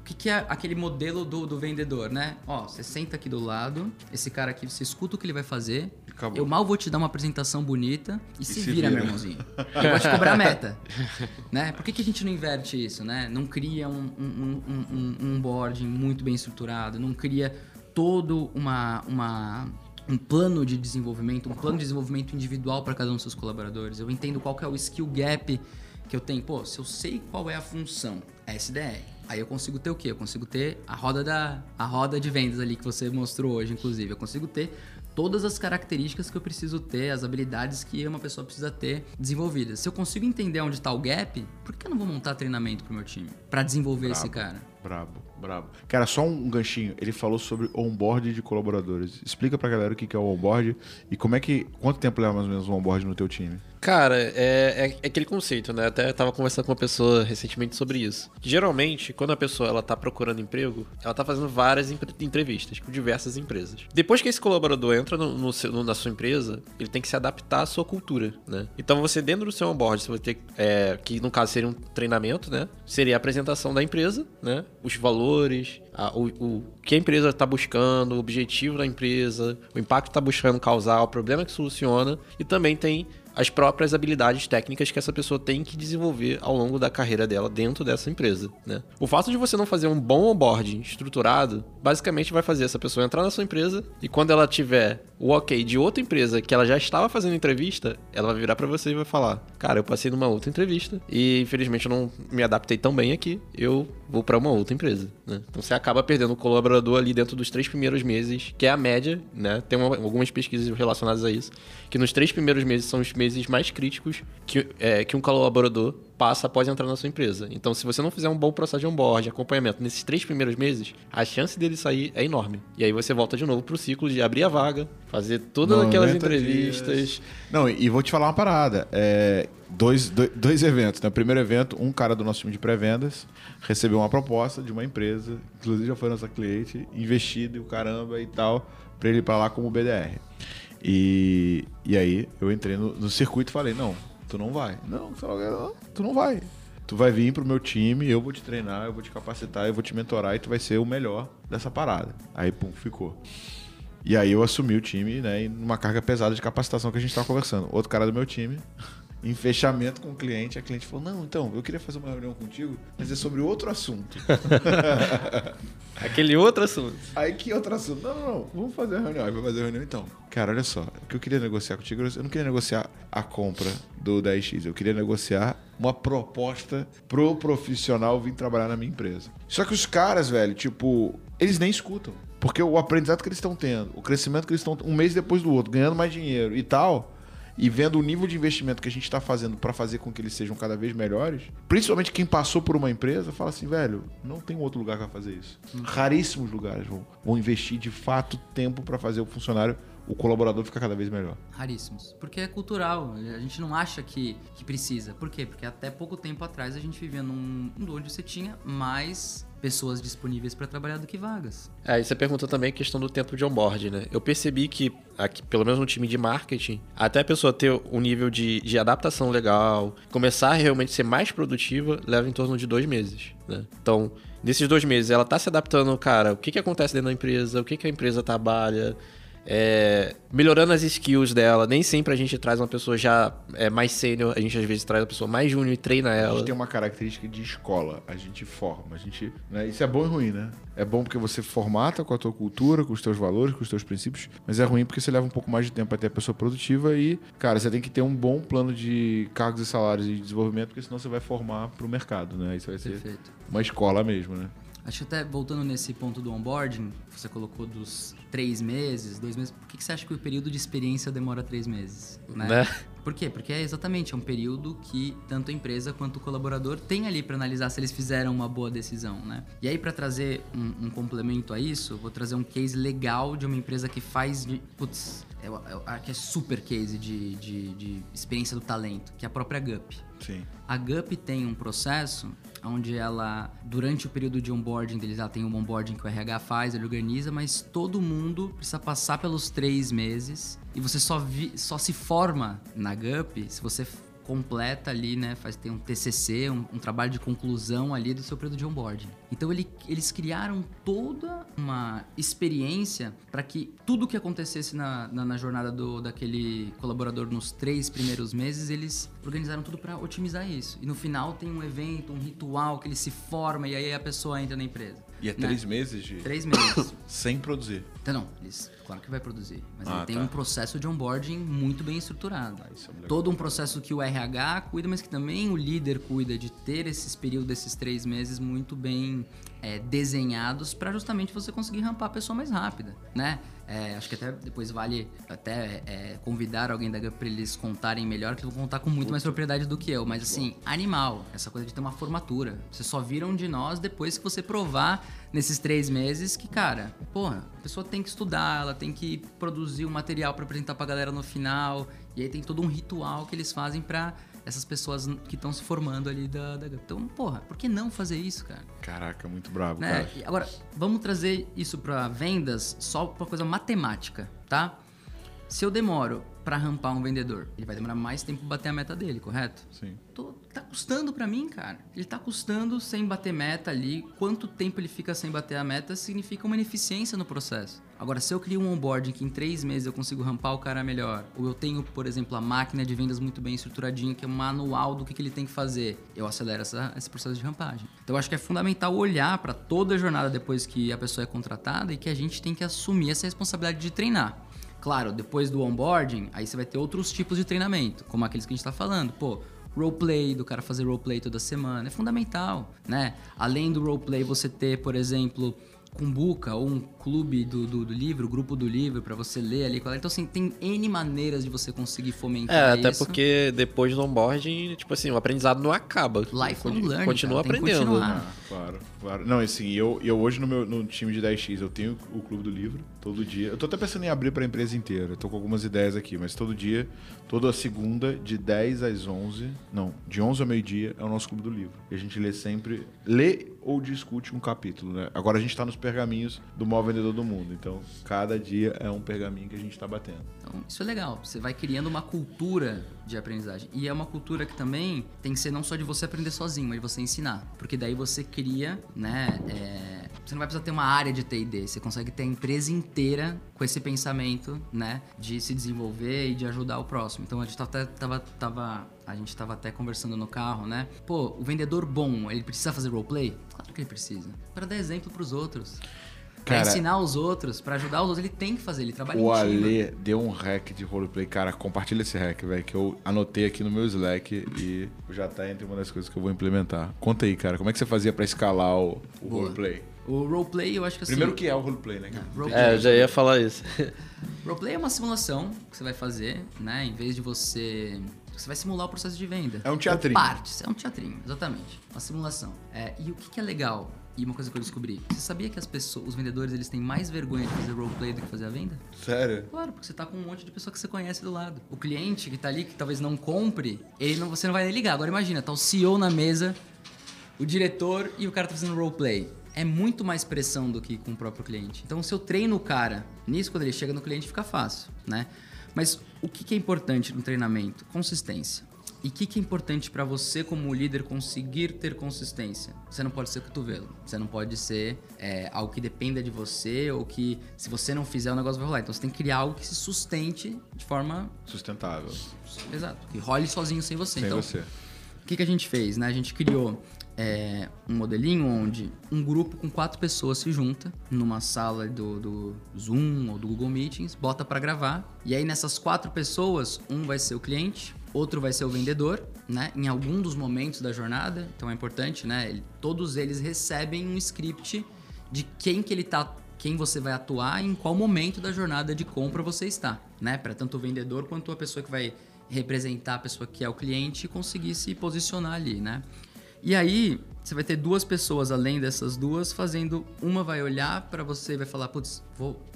O que, que é aquele modelo do, do vendedor, né? Ó, você senta aqui do lado, esse cara aqui, você escuta o que ele vai fazer. Acabou. Eu mal vou te dar uma apresentação bonita e, se, se vira, vira. meu irmãozinho. Eu vou te cobrar a meta. né? Por que, que a gente não inverte isso, né? Não cria um, um, um, um, um onboarding muito bem estruturado, não cria todo uma, uma, um plano de desenvolvimento, um plano de desenvolvimento individual para cada um dos seus colaboradores. Eu entendo qual é o skill gap que eu tenho. Pô, se eu sei qual é a função SDR, aí eu consigo ter o quê? Eu consigo ter a roda da a roda de vendas ali que você mostrou hoje, inclusive. Eu consigo ter todas as características que eu preciso ter, as habilidades que uma pessoa precisa ter desenvolvidas. Se eu consigo entender onde está o gap, por que eu não vou montar treinamento pro meu time para desenvolver esse cara? Brabo, brabo. Cara, só um ganchinho. Ele falou sobre onboard de colaboradores. Explica pra galera o que é o onboard e como é que. Quanto tempo leva mais ou menos um onboard no teu time? Cara, é, é, é aquele conceito, né? Até tava conversando com uma pessoa recentemente sobre isso. Geralmente, quando a pessoa ela tá procurando emprego, ela tá fazendo várias entrevistas com diversas empresas. Depois que esse colaborador entra no, no no- na sua empresa, ele tem que se adaptar à sua cultura, né? Então você dentro do seu onboard, você vai ter é, que no caso seria um treinamento, né? Seria a apresentação da empresa, né? Os valores, a- o, o que a empresa está buscando, o objetivo da empresa, o impacto que está buscando causar, o problema que soluciona e também tem as próprias habilidades técnicas que essa pessoa tem que desenvolver ao longo da carreira dela dentro dessa empresa, né? O fato de você não fazer um bom onboarding estruturado, basicamente vai fazer essa pessoa entrar na sua empresa e quando ela tiver o ok de outra empresa que ela já estava fazendo entrevista, ela vai virar para você e vai falar: "Cara, eu passei numa outra entrevista e infelizmente eu não me adaptei tão bem aqui, eu vou para uma outra empresa", né? Então você acaba perdendo o colaborador ali dentro dos três primeiros meses, que é a média, né? Tem uma- algumas pesquisas relacionadas a isso, que nos três primeiros meses são os meses mais críticos que, é, que um colaborador passa após entrar na sua empresa. Então, se você não fizer um bom processo de onboard, acompanhamento nesses três primeiros meses, a chance dele sair é enorme. E aí você volta de novo pro ciclo de abrir a vaga, fazer todas aquelas 90 entrevistas. dias. Não, e vou te falar uma parada. É, dois, dois, dois eventos. No primeiro evento, um cara do nosso time de pré-vendas recebeu uma proposta de uma empresa, inclusive já foi nossa cliente, investido e o caramba e tal, pra ele ir pra lá como BDR. E, e aí eu entrei no, no circuito e falei: não, tu não vai. Não, tu não, tu não vai. Tu vai vir pro meu time, eu vou te treinar, eu vou te capacitar, eu vou te mentorar e tu vai ser o melhor dessa parada. Aí, pum, ficou. E aí eu assumi o time, né, em uma carga pesada de capacitação que a gente tava conversando. Outro cara do meu time, em fechamento com o cliente, a cliente falou: "Não, então, eu queria fazer uma reunião contigo, mas é sobre outro assunto". Aquele outro assunto. aí que outro assunto? Não, não, não, vamos fazer a reunião. Aí vai fazer a reunião então. Cara, olha só, o que eu queria negociar contigo, eu não queria negociar a compra do 10X, eu queria negociar uma proposta pro profissional vir trabalhar na minha empresa. Só que os caras, velho, tipo, eles nem escutam. Porque o aprendizado que eles estão tendo, o crescimento que eles estão um mês depois do outro, ganhando mais dinheiro e tal, e vendo o nível de investimento que a gente está fazendo para fazer com que eles sejam cada vez melhores, principalmente quem passou por uma empresa, fala assim, velho, não tem outro lugar vai fazer isso. Raríssimos lugares vão, vão investir de fato tempo para fazer o funcionário, o colaborador ficar cada vez melhor. Raríssimos. Porque é cultural. A gente não acha que, que precisa. Por quê? Porque até pouco tempo atrás a gente vivia num mundo onde você tinha mais pessoas disponíveis para trabalhar do que vagas. Aí você perguntou também a questão do tempo de onboard, né? Eu percebi que, aqui, pelo menos no time de marketing, até a pessoa ter um nível de, de adaptação legal, começar a realmente ser mais produtiva, leva em torno de dois meses, né? Então, nesses dois meses, ela tá se adaptando, cara, o que, que acontece dentro da empresa, o que, que a empresa trabalha, é, melhorando as skills dela. Nem sempre a gente traz uma pessoa já é, mais sênior, a gente às vezes traz uma pessoa mais júnior e treina A ela. gente tem uma característica de escola, a gente forma, a gente, né, isso é bom e ruim, né? É bom porque você formata com a tua cultura, com os teus valores, com os teus princípios, mas é ruim porque você leva um pouco mais de tempo até a pessoa produtiva e, cara, você tem que ter um bom plano de cargos e salários e desenvolvimento, porque senão você vai formar pro mercado, né? Isso vai ser Perfeito. uma escola mesmo, né? Acho que até voltando nesse ponto do onboarding, você colocou dos três meses, dois meses. Por que, que você acha que o período de experiência demora três meses? Né? Né? Por quê? Porque é exatamente é um período que tanto a empresa quanto o colaborador tem ali para analisar se eles fizeram uma boa decisão, né? E aí para trazer um, um complemento a isso, vou trazer um case legal de uma empresa que faz, de, putz, é, é, que é super case de, de, de experiência do talento, que é a própria Gup. Sim. A Gup tem um processo onde ela, durante o período de onboarding deles, ela tem um onboarding que o RH faz, ele organiza, mas todo mundo precisa passar pelos três meses e você só, vi, só se forma na Gup se você completa ali, né? Faz, tem um TCC, um, um trabalho de conclusão ali do seu período de onboarding. Então ele, eles criaram toda uma experiência para que tudo que acontecesse na, na, na, jornada do, daquele colaborador nos três primeiros meses, eles organizaram tudo para otimizar isso. E no final tem um evento, um ritual que ele se forma e aí a pessoa entra na empresa. E é né? três meses de. Três meses. Sem produzir. Então, não, eles, claro que vai produzir. Mas Ah, ele tem tá. um processo de onboarding muito bem estruturado. Ah, é. Todo um processo que o RH cuida, mas que também o líder cuida de ter esses períodos, esses três meses muito bem é, desenhados para justamente você conseguir rampar a pessoa mais rápida, né? É, acho que até depois vale até é, convidar alguém da GUP para eles contarem melhor, que eles vão contar com muito mais propriedade do que eu. Mas assim, animal, essa coisa de ter uma formatura. Vocês só viram de nós depois que você provar nesses três meses que, cara, porra, a pessoa tem que estudar, ela tem que produzir um material para apresentar pra galera no final. E aí tem todo um ritual que eles fazem para essas pessoas que estão se formando ali da, da. Então, porra, por que não fazer isso, cara? Caraca, muito bravo, Né? cara. Agora, vamos trazer isso para vendas só pra coisa matemática, tá? Se eu demoro para rampar um vendedor, ele vai demorar mais tempo pra bater a meta dele, correto? Sim. Tô- tá custando pra mim, cara. Ele tá custando sem bater meta ali. Quanto tempo ele fica sem bater a meta significa uma ineficiência no processo. Agora, se eu crio um onboarding que em três meses eu consigo rampar o cara melhor, ou eu tenho, por exemplo, a máquina de vendas muito bem estruturadinha, que é um manual do que, que ele tem que fazer, eu acelero essa- esse processo de rampagem. Então, eu acho que é fundamental olhar para toda a jornada depois que a pessoa é contratada e que a gente tem que assumir essa responsabilidade de treinar. Claro, depois do onboarding, aí você vai ter outros tipos de treinamento, como aqueles que a gente tá falando. Pô, roleplay, do cara fazer roleplay toda semana, é fundamental, né? Além do roleplay, você ter, por exemplo, Kumbuka ou um clube do, do, do livro, grupo do livro, pra você ler ali. Então, assim, tem N maneiras de você conseguir fomentar É, até isso. porque depois do onboarding, tipo assim, o aprendizado não acaba. Lifelong Con- learning, Continua cara, aprendendo. continuar. Ah, claro, claro. Não, assim, eu, eu hoje no meu no time de 10x, eu tenho o Clube do Livro, todo dia. Eu tô até pensando em abrir pra empresa inteira. Eu tô com algumas ideias aqui, mas todo dia, toda segunda, de 10 às 11, não, de 11 ao meio-dia, é o nosso Clube do Livro. E a gente lê sempre, lê ou discute um capítulo, né? Agora a gente tá nos pergaminhos do maior vendedor do mundo. Então, cada dia é um pergaminho que a gente tá batendo. Então, isso é legal. Você vai criando uma cultura de aprendizagem. E é uma cultura que também tem que ser não só de você aprender sozinho, mas de você ensinar. Porque daí você cria, né? é, Você não vai precisar ter uma área de TD. Você consegue ter a empresa inteira com esse pensamento, né? De se desenvolver e de ajudar o próximo. Então a gente até tava, tava, a gente tava até conversando no carro, né? Pô, o vendedor bom, ele precisa fazer roleplay? Claro que ele precisa. Para dar exemplo pros outros. Pra Cara- ensinar os outros, pra ajudar os outros, ele tem que fazer, ele trabalha O em time. Ale deu um hack de roleplay. Cara, compartilha esse hack, velho, que eu anotei aqui no meu Slack e já tá entre uma das coisas que eu vou implementar. Conta aí, cara, como é que você fazia pra escalar o, o roleplay? O roleplay, eu acho que assim. Primeiro que é o roleplay, né? roleplay, É, eu já ia falar isso. roleplay é uma simulação que você vai fazer, né? Em vez de você. Você vai simular o processo de venda. É um teatrinho. Partes, é um teatrinho, exatamente. Uma simulação. É, e o que, que é legal? E uma coisa que eu descobri. Você sabia que as pessoas, os vendedores, eles têm mais vergonha de fazer roleplay do que fazer a venda? Sério? Claro, porque você tá com um monte de pessoa que você conhece do lado. O cliente que tá ali, que talvez não compre, ele não, você não vai nem ligar. Agora imagina, tá o CEO na mesa, o diretor e o cara tá fazendo roleplay. É muito mais pressão do que com o próprio cliente. Então, se eu treino o cara nisso, quando ele chega no cliente, fica fácil, né? Mas o que, que é importante no treinamento? Consistência. E o que, que é importante para você, como líder, conseguir ter consistência? Você não pode ser cotovelo. Você não pode ser é, algo que dependa de você ou que, se você não fizer, o negócio vai rolar. Então, você tem que criar algo que se sustente de forma. Sustentável. Exato. Que role sozinho sem você. Sem então, você. o que, que a gente fez? Né? A gente criou é, um modelinho onde um grupo com quatro pessoas se junta numa sala do, do Zoom ou do Google Meetings, bota para gravar. E aí nessas quatro pessoas, um vai ser o cliente, outro vai ser o vendedor, né? Em algum dos momentos da jornada, então é importante, né? Todos eles recebem um script de quem que ele tá quem você vai atuar em qual momento da jornada de compra você está, né? Para tanto o vendedor quanto a pessoa que vai representar a pessoa que é o cliente conseguir se posicionar ali, né? E aí, você vai ter duas pessoas além dessas duas fazendo. Uma vai olhar para você e vai falar, putz,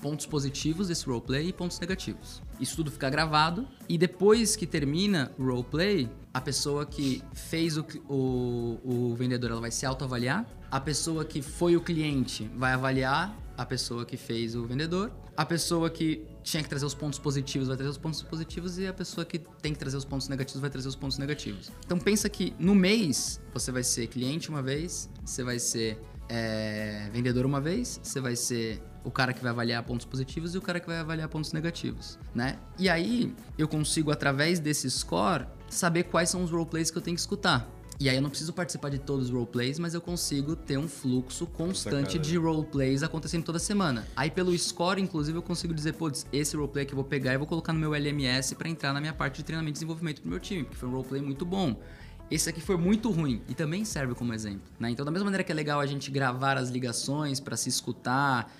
pontos positivos desse roleplay e pontos negativos. Isso tudo fica gravado e depois que termina o roleplay, a pessoa que fez o, o, o vendedor ela vai se autoavaliar, a pessoa que foi o cliente vai avaliar a pessoa que fez o vendedor, a pessoa que tinha que trazer os pontos positivos vai trazer os pontos positivos e a pessoa que tem que trazer os pontos negativos vai trazer os pontos negativos. Então pensa que no mês você vai ser cliente uma vez, você vai ser é, vendedor uma vez, você vai ser o cara que vai avaliar pontos positivos e o cara que vai avaliar pontos negativos, né? E aí eu consigo através desse score saber quais são os roleplays que eu tenho que escutar. E aí eu não preciso participar de todos os roleplays, mas eu consigo ter um fluxo constante Sacada. de roleplays acontecendo toda semana. Aí pelo score, inclusive, eu consigo dizer, putz, esse roleplay que eu vou pegar e vou colocar no meu LMS pra entrar na minha parte de treinamento e desenvolvimento pro meu time, porque foi um roleplay muito bom. esse aqui foi muito ruim e também serve como exemplo, né? Então, da mesma maneira que é legal a gente gravar as ligações para se escutar,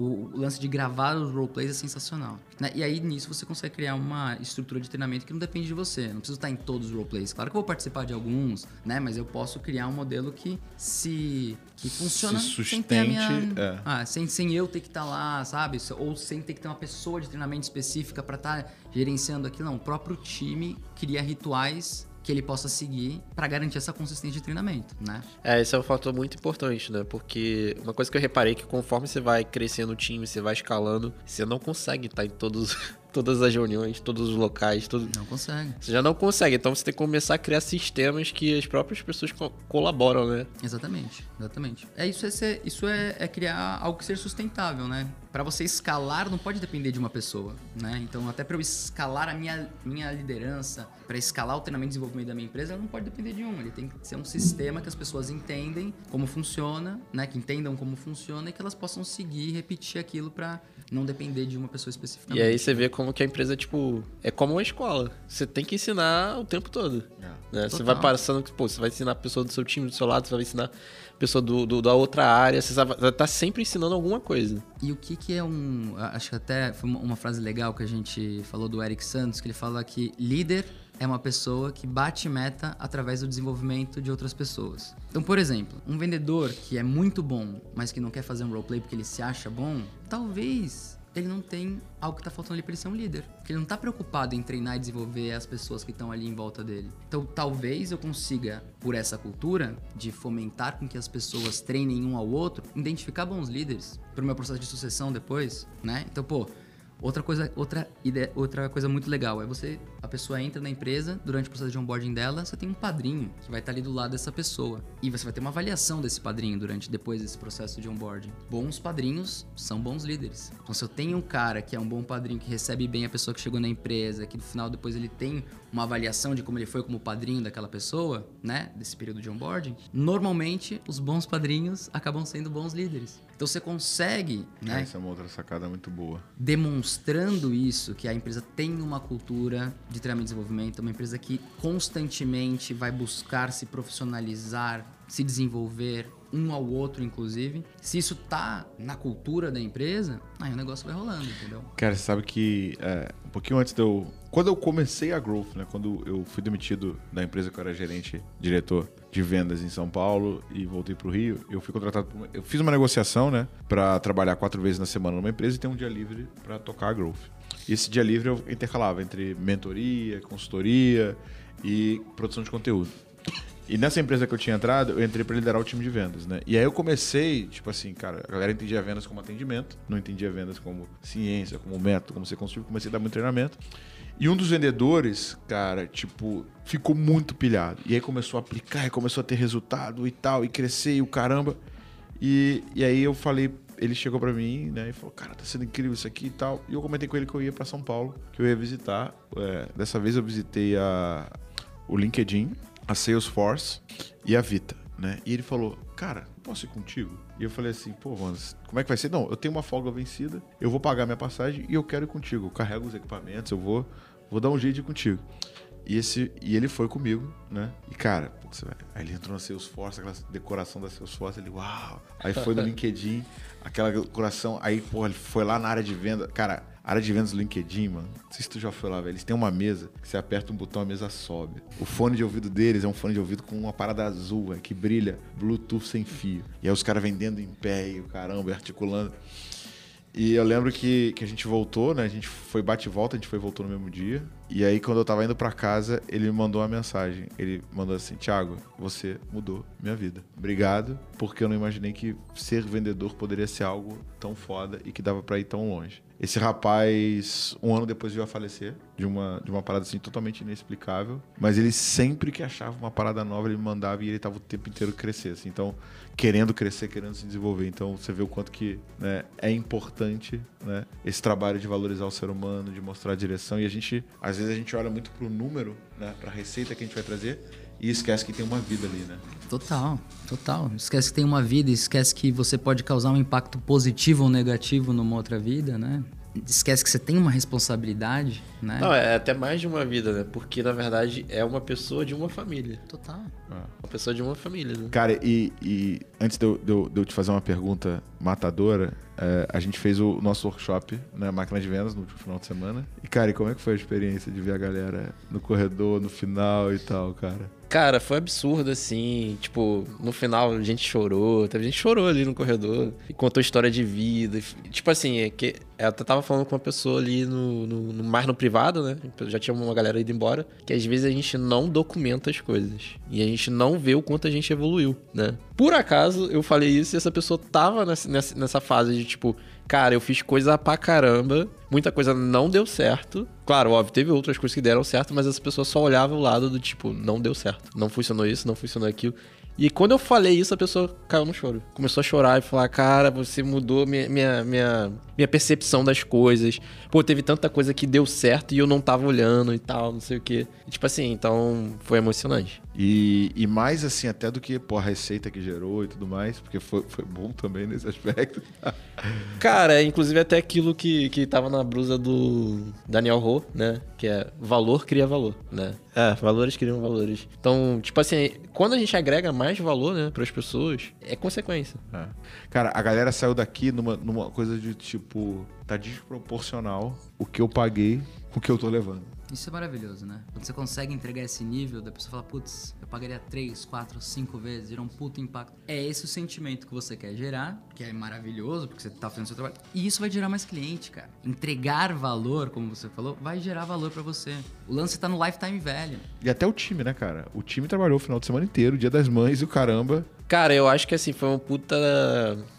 o, lance de gravar os roleplays é sensacional. Né? E aí, nisso, você consegue criar uma estrutura de treinamento que não depende de você. Não precisa estar em todos os roleplays. Claro que eu vou participar de alguns, né? Mas eu posso criar um modelo que se... Que funciona Se sem ter a minha... sustente, é. Ah, sem, sem eu ter que estar lá, sabe? Ou sem ter que ter uma pessoa de treinamento específica para estar gerenciando aquilo. Não, o próprio time cria rituais que ele possa seguir para garantir essa consistência de treinamento, né? É, esse é um fator muito importante, né? Porque uma coisa que eu reparei é que conforme você vai crescendo o time, você vai escalando, você não consegue estar em todos, todas as reuniões, todos os locais, tudo. Não consegue. Você já não consegue, então você tem que começar a criar sistemas que as próprias pessoas co- colaboram, né? Exatamente, exatamente. É isso é ser- isso é, é criar algo que seja sustentável, né? Para você escalar não pode depender de uma pessoa, né? Então até para eu escalar a minha, minha liderança, para escalar o treinamento e desenvolvimento da minha empresa, não pode depender de um. Ele tem que ser um sistema que as pessoas entendem como funciona, né? Que entendam como funciona e que elas possam seguir e repetir aquilo para não depender de uma pessoa especificamente. E aí você vê como que a empresa, tipo, é como uma escola. Você tem que ensinar o tempo todo. Né? Você vai passando, pô, você vai ensinar a pessoa do seu time, do seu lado, você vai ensinar pessoa do, do- da outra área, você estar sempre ensinando alguma coisa. E o que que é um... Acho que até foi uma frase legal que a gente falou do Eric Santos, que ele fala que líder é uma pessoa que bate meta através do desenvolvimento de outras pessoas. Então, por exemplo, um vendedor que é muito bom, mas que não quer fazer um roleplay porque ele se acha bom, talvez ele não tem algo que tá faltando ali pra ele ser um líder. Porque ele não tá preocupado em treinar e desenvolver as pessoas que estão ali em volta dele. Então, talvez eu consiga, por essa cultura de fomentar com que as pessoas treinem um ao outro, identificar bons líderes pro meu processo de sucessão depois, né? Então, pô, Outra coisa, outra, ideia, outra coisa muito legal é você, a pessoa entra na empresa, durante o processo de onboarding dela, você tem um padrinho que vai estar ali do lado dessa pessoa. E você vai ter uma avaliação desse padrinho durante depois desse processo de onboarding. Bons padrinhos são bons líderes. Então, se eu tenho um cara que é um bom padrinho, que recebe bem a pessoa que chegou na empresa, que no final depois ele tem uma avaliação de como ele foi como padrinho daquela pessoa, né, desse período de onboarding, normalmente os bons padrinhos acabam sendo bons líderes. Então você consegue, né, Essa é uma outra sacada muito boa. demonstrando isso, que a empresa tem uma cultura de treinamento e desenvolvimento, uma empresa que constantemente vai buscar se profissionalizar, se desenvolver, um ao outro, inclusive. Se isso tá na cultura da empresa, aí o negócio vai rolando, entendeu? Cara, você sabe que é, um pouquinho antes de eu. Quando eu comecei a Growth, né? Quando eu fui demitido da empresa que eu era gerente, diretor de vendas em São Paulo e voltei pro Rio, eu fui contratado. Uma- eu fiz uma negociação, né? Pra trabalhar quatro vezes na semana numa empresa e ter um dia livre pra tocar a Growth. E esse dia livre eu intercalava entre mentoria, consultoria e produção de conteúdo. E nessa empresa que eu tinha entrado, eu entrei pra liderar o time de vendas, né? E aí eu comecei, tipo assim, cara, a galera entendia vendas como atendimento, não entendia vendas como ciência, como método, como ser consultivo, comecei a dar muito treinamento. E um dos vendedores, cara, tipo, ficou muito pilhado. E aí começou a aplicar, e começou a ter resultado e tal, e crescer e o caramba. E, e aí eu falei, ele chegou pra mim, né, e falou, cara, tá sendo incrível isso aqui e tal. E eu comentei com ele que eu ia pra São Paulo, que eu ia visitar. É, dessa vez eu visitei a, o LinkedIn, a Salesforce e a Vita, né? E ele falou, cara, posso ir contigo? E eu falei assim, pô, mano, como é que vai ser? Não, eu tenho uma folga vencida, eu vou pagar minha passagem e eu quero ir contigo. Eu carrego os equipamentos, eu vou, vou dar um jeito de ir contigo. E, esse, e ele foi comigo, né? E cara, putz, velho, aí ele entrou na Salesforce, aquela decoração da Salesforce, ele, uau! Aí foi no LinkedIn, aquela decoração, aí, pô, ele foi lá na área de venda. Cara, a área de vendas do LinkedIn, mano, não sei se tu já foi lá, velho. Eles têm uma mesa que você aperta um botão, a mesa sobe. O fone de ouvido deles é um fone de ouvido com uma parada azul, velho, que brilha, Bluetooth sem fio. E aí os caras vendendo em pé e o caramba, e articulando. E eu lembro que, que a gente voltou, né? A gente foi bate e volta, a gente foi e voltou no mesmo dia. E aí, quando eu tava indo pra casa, ele me mandou uma mensagem. Ele mandou assim: Thiago, você mudou minha vida. Obrigado, porque eu não imaginei que ser vendedor poderia ser algo tão foda e que dava pra ir tão longe. Esse rapaz, um ano depois, veio a falecer de uma, de uma parada assim totalmente inexplicável. Mas ele sempre que achava uma parada nova, ele me mandava e ele tava o tempo inteiro crescer. Assim. Então, querendo crescer, querendo se desenvolver. Então, você vê o quanto que né, é importante né, esse trabalho de valorizar o ser humano, de mostrar a direção. E a gente, às vezes, a gente olha muito pro número, né, pra receita que a gente vai trazer e esquece que tem uma vida ali, né? Total, total. Esquece que tem uma vida, esquece que você pode causar um impacto positivo ou negativo numa outra vida, né? Esquece que você tem uma responsabilidade, né? Não, é até mais de uma vida, né? Porque, na verdade, é uma pessoa de uma família. Total. Uma pessoa de uma família, né? Cara, e, e antes de eu, de eu- de eu te fazer uma pergunta matadora, é, a gente fez o nosso workshop na máquina de vendas no último final de semana. E, cara, e como é que foi a experiência de ver a galera no corredor, no final e tal, cara? Cara, foi absurdo, assim. Tipo, no final a gente chorou. Teve gente chorou ali no corredor. E contou história de vida. Tipo assim, é que eu até tava falando com uma pessoa ali no, no, no mais no privado, né? Já tinha uma galera indo embora. Que às vezes a gente não documenta as coisas. E a gente não vê o quanto a gente evoluiu, né? Por acaso eu falei isso e essa pessoa tava nessa, nessa fase de tipo. Cara, eu fiz coisa pra caramba, muita coisa não deu certo. Claro, óbvio, teve outras coisas que deram certo, mas essa pessoa só olhava o lado do tipo, não deu certo. Não funcionou isso, não funcionou aquilo. E quando eu falei isso, a pessoa caiu no choro. Começou a chorar e falar: Cara, você mudou minha, minha, minha, minha percepção das coisas. Pô, teve tanta coisa que deu certo e eu não tava olhando e tal, não sei o quê. E, tipo assim, então foi emocionante. E, e mais assim, até do que pô, a receita que gerou e tudo mais, porque foi, foi bom também nesse aspecto. Cara, é inclusive até aquilo que, que tava na blusa do Daniel Ho, né? Que é valor cria valor, né? É, valores criam valores. Então, tipo assim, quando a gente agrega mais valor, né, para as pessoas, é consequência. É. Cara, a galera saiu daqui numa, numa coisa de tipo, tá desproporcional o que eu paguei com o que eu tô levando. Isso é maravilhoso, né? Quando você consegue entregar esse nível, da pessoa fala, putz, eu pagaria 3, 4, 5 vezes, gerou um puto impacto. É esse o sentimento que você quer gerar, que é maravilhoso, porque você tá fazendo seu trabalho. E isso vai gerar mais cliente, cara. Entregar valor, como você falou, vai gerar valor pra você. O lance tá no lifetime velho. E até o time, né, cara? O time trabalhou o final de semana inteiro, dia das mães e o caramba. Cara, eu acho que assim, foi uma puta.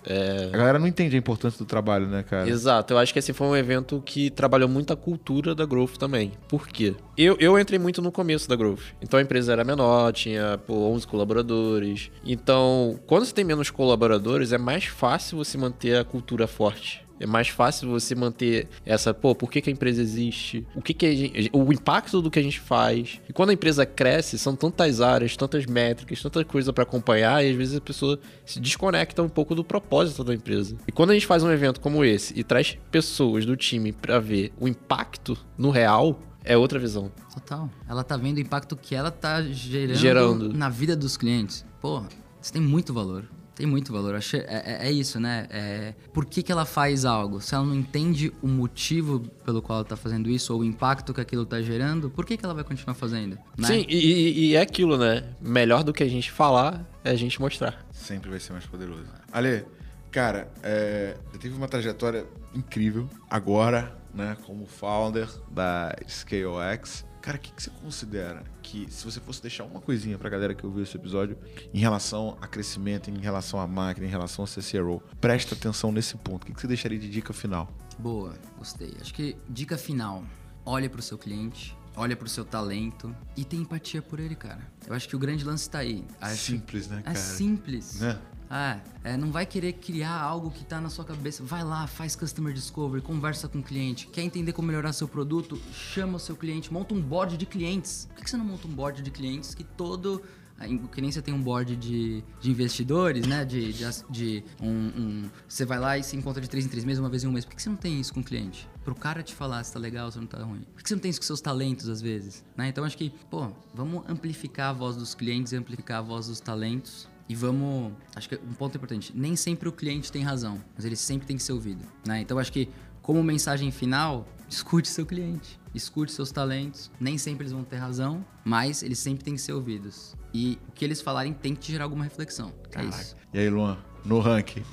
é, A galera não entende a importância do trabalho, né, cara? Exato, eu acho que esse foi um evento que trabalhou muito a cultura da Growth também. Por quê? Eu, eu entrei muito no começo da Growth. Então a empresa era menor, tinha pô, 11 colaboradores. Então, quando você tem menos colaboradores, é mais fácil você manter a cultura forte. É mais fácil você manter essa, pô, por que, que a empresa existe? O que, que a gente, o impacto do que a gente faz. E quando a empresa cresce, são tantas áreas, tantas métricas, tanta coisa para acompanhar, e às vezes a pessoa se desconecta um pouco do propósito da empresa. E quando a gente faz um evento como esse e traz pessoas do time para ver o impacto no real, é outra visão. Total. Ela tá vendo o impacto que ela tá gerando, Gerando. na vida dos clientes. Porra, isso tem muito valor. Tem muito valor. Eu achei- É, é- é isso, né? É, por que, que ela faz algo? Se ela não entende o motivo pelo qual ela tá fazendo isso, ou o impacto que aquilo tá gerando, por que, que ela vai continuar fazendo? Né? Sim, e, e- é aquilo, né? Melhor do que a gente falar é a gente mostrar. Sempre vai ser mais poderoso. Ale, cara, é, você teve uma trajetória incrível. Agora, né, como founder da ScaleX. Cara, o que, que você considera que, se você fosse deixar uma coisinha pra galera que ouviu esse episódio, em relação a crescimento, em relação à máquina, em relação a CCRO, presta atenção nesse ponto. O que, você deixaria de dica final? Boa, gostei. Acho que dica final: olha pro seu cliente, olha pro seu talento e tenha empatia por ele, cara. Eu acho que o grande lance tá aí. Acho- Simples, né, É cara? simples. Né? Ah, é, não vai querer criar algo que tá na sua cabeça. Vai lá, faz customer discovery, conversa com o cliente. Quer entender como melhorar seu produto? Chama o seu cliente, monta um board de clientes. Por que você não monta um board de clientes que todo. ah, Que nem você tem um board de, de investidores, né? De, de, de um, um- Você vai lá e se encontra de três em três meses, uma vez em um mês. Por que você não tem isso com o cliente? Pro cara te falar se tá legal, se não tá ruim. Por que você não tem isso com seus talentos, às vezes? Né? Então acho que, pô, vamos amplificar a voz dos clientes e amplificar a voz dos talentos. E vamos. Acho que um ponto importante: nem sempre o cliente tem razão, mas ele sempre tem que ser ouvido. Né? Então acho que, como mensagem final, escute seu cliente, escute seus talentos. Nem sempre eles vão ter razão, mas eles sempre têm que ser ouvidos. E o que eles falarem tem que te gerar alguma reflexão. É isso. E aí, Luan, no ranking.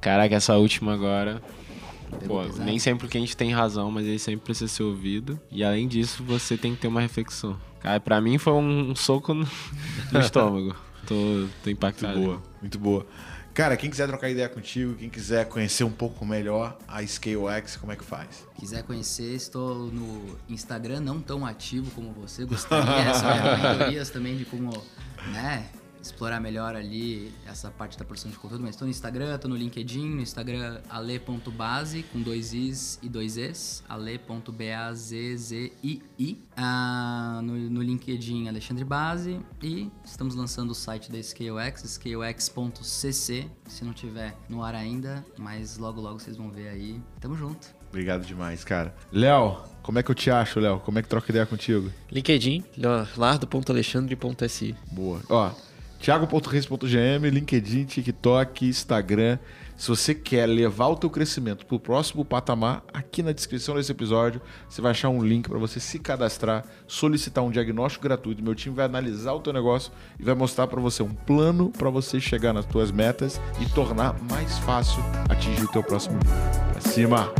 Caraca, essa última agora. Pô, nem sempre o gente tem razão, mas ele sempre precisa ser ouvido. E além disso, você tem que ter uma reflexão. Cara, pra mim foi um soco no, no estômago. Tô, tô Muito impactado. boa, muito boa. Cara, quem quiser trocar ideia contigo, quem quiser conhecer um pouco melhor a ScaleX, como é que faz? Quiser conhecer, estou no Instagram, não tão ativo como você gostaria. Só mentorias também de como, né? Explorar melhor ali essa parte da produção de conteúdo, mas estou no Instagram, estou no LinkedIn, no Instagram ale.base, com dois is e dois es, ale.bazzii. Ah, no, no LinkedIn, Alexandre Base, e estamos lançando o site da ScaleX, scalex.cc, se não tiver no ar ainda, mas logo logo vocês vão ver aí. Tamo junto. Obrigado demais, cara. Léo, como é que eu te acho, Léo? Como é que troca ideia contigo? LinkedIn, leonardo.alexandre.si. Boa. Ó, thiago.reis.gm, LinkedIn, TikTok, Instagram. Se você quer levar o teu crescimento para o próximo patamar, aqui na descrição desse episódio você vai achar um link para você se cadastrar, solicitar um diagnóstico gratuito. Meu time vai analisar o teu negócio e vai mostrar para você um plano para você chegar nas tuas metas e tornar mais fácil atingir o teu próximo nível. Pra cima!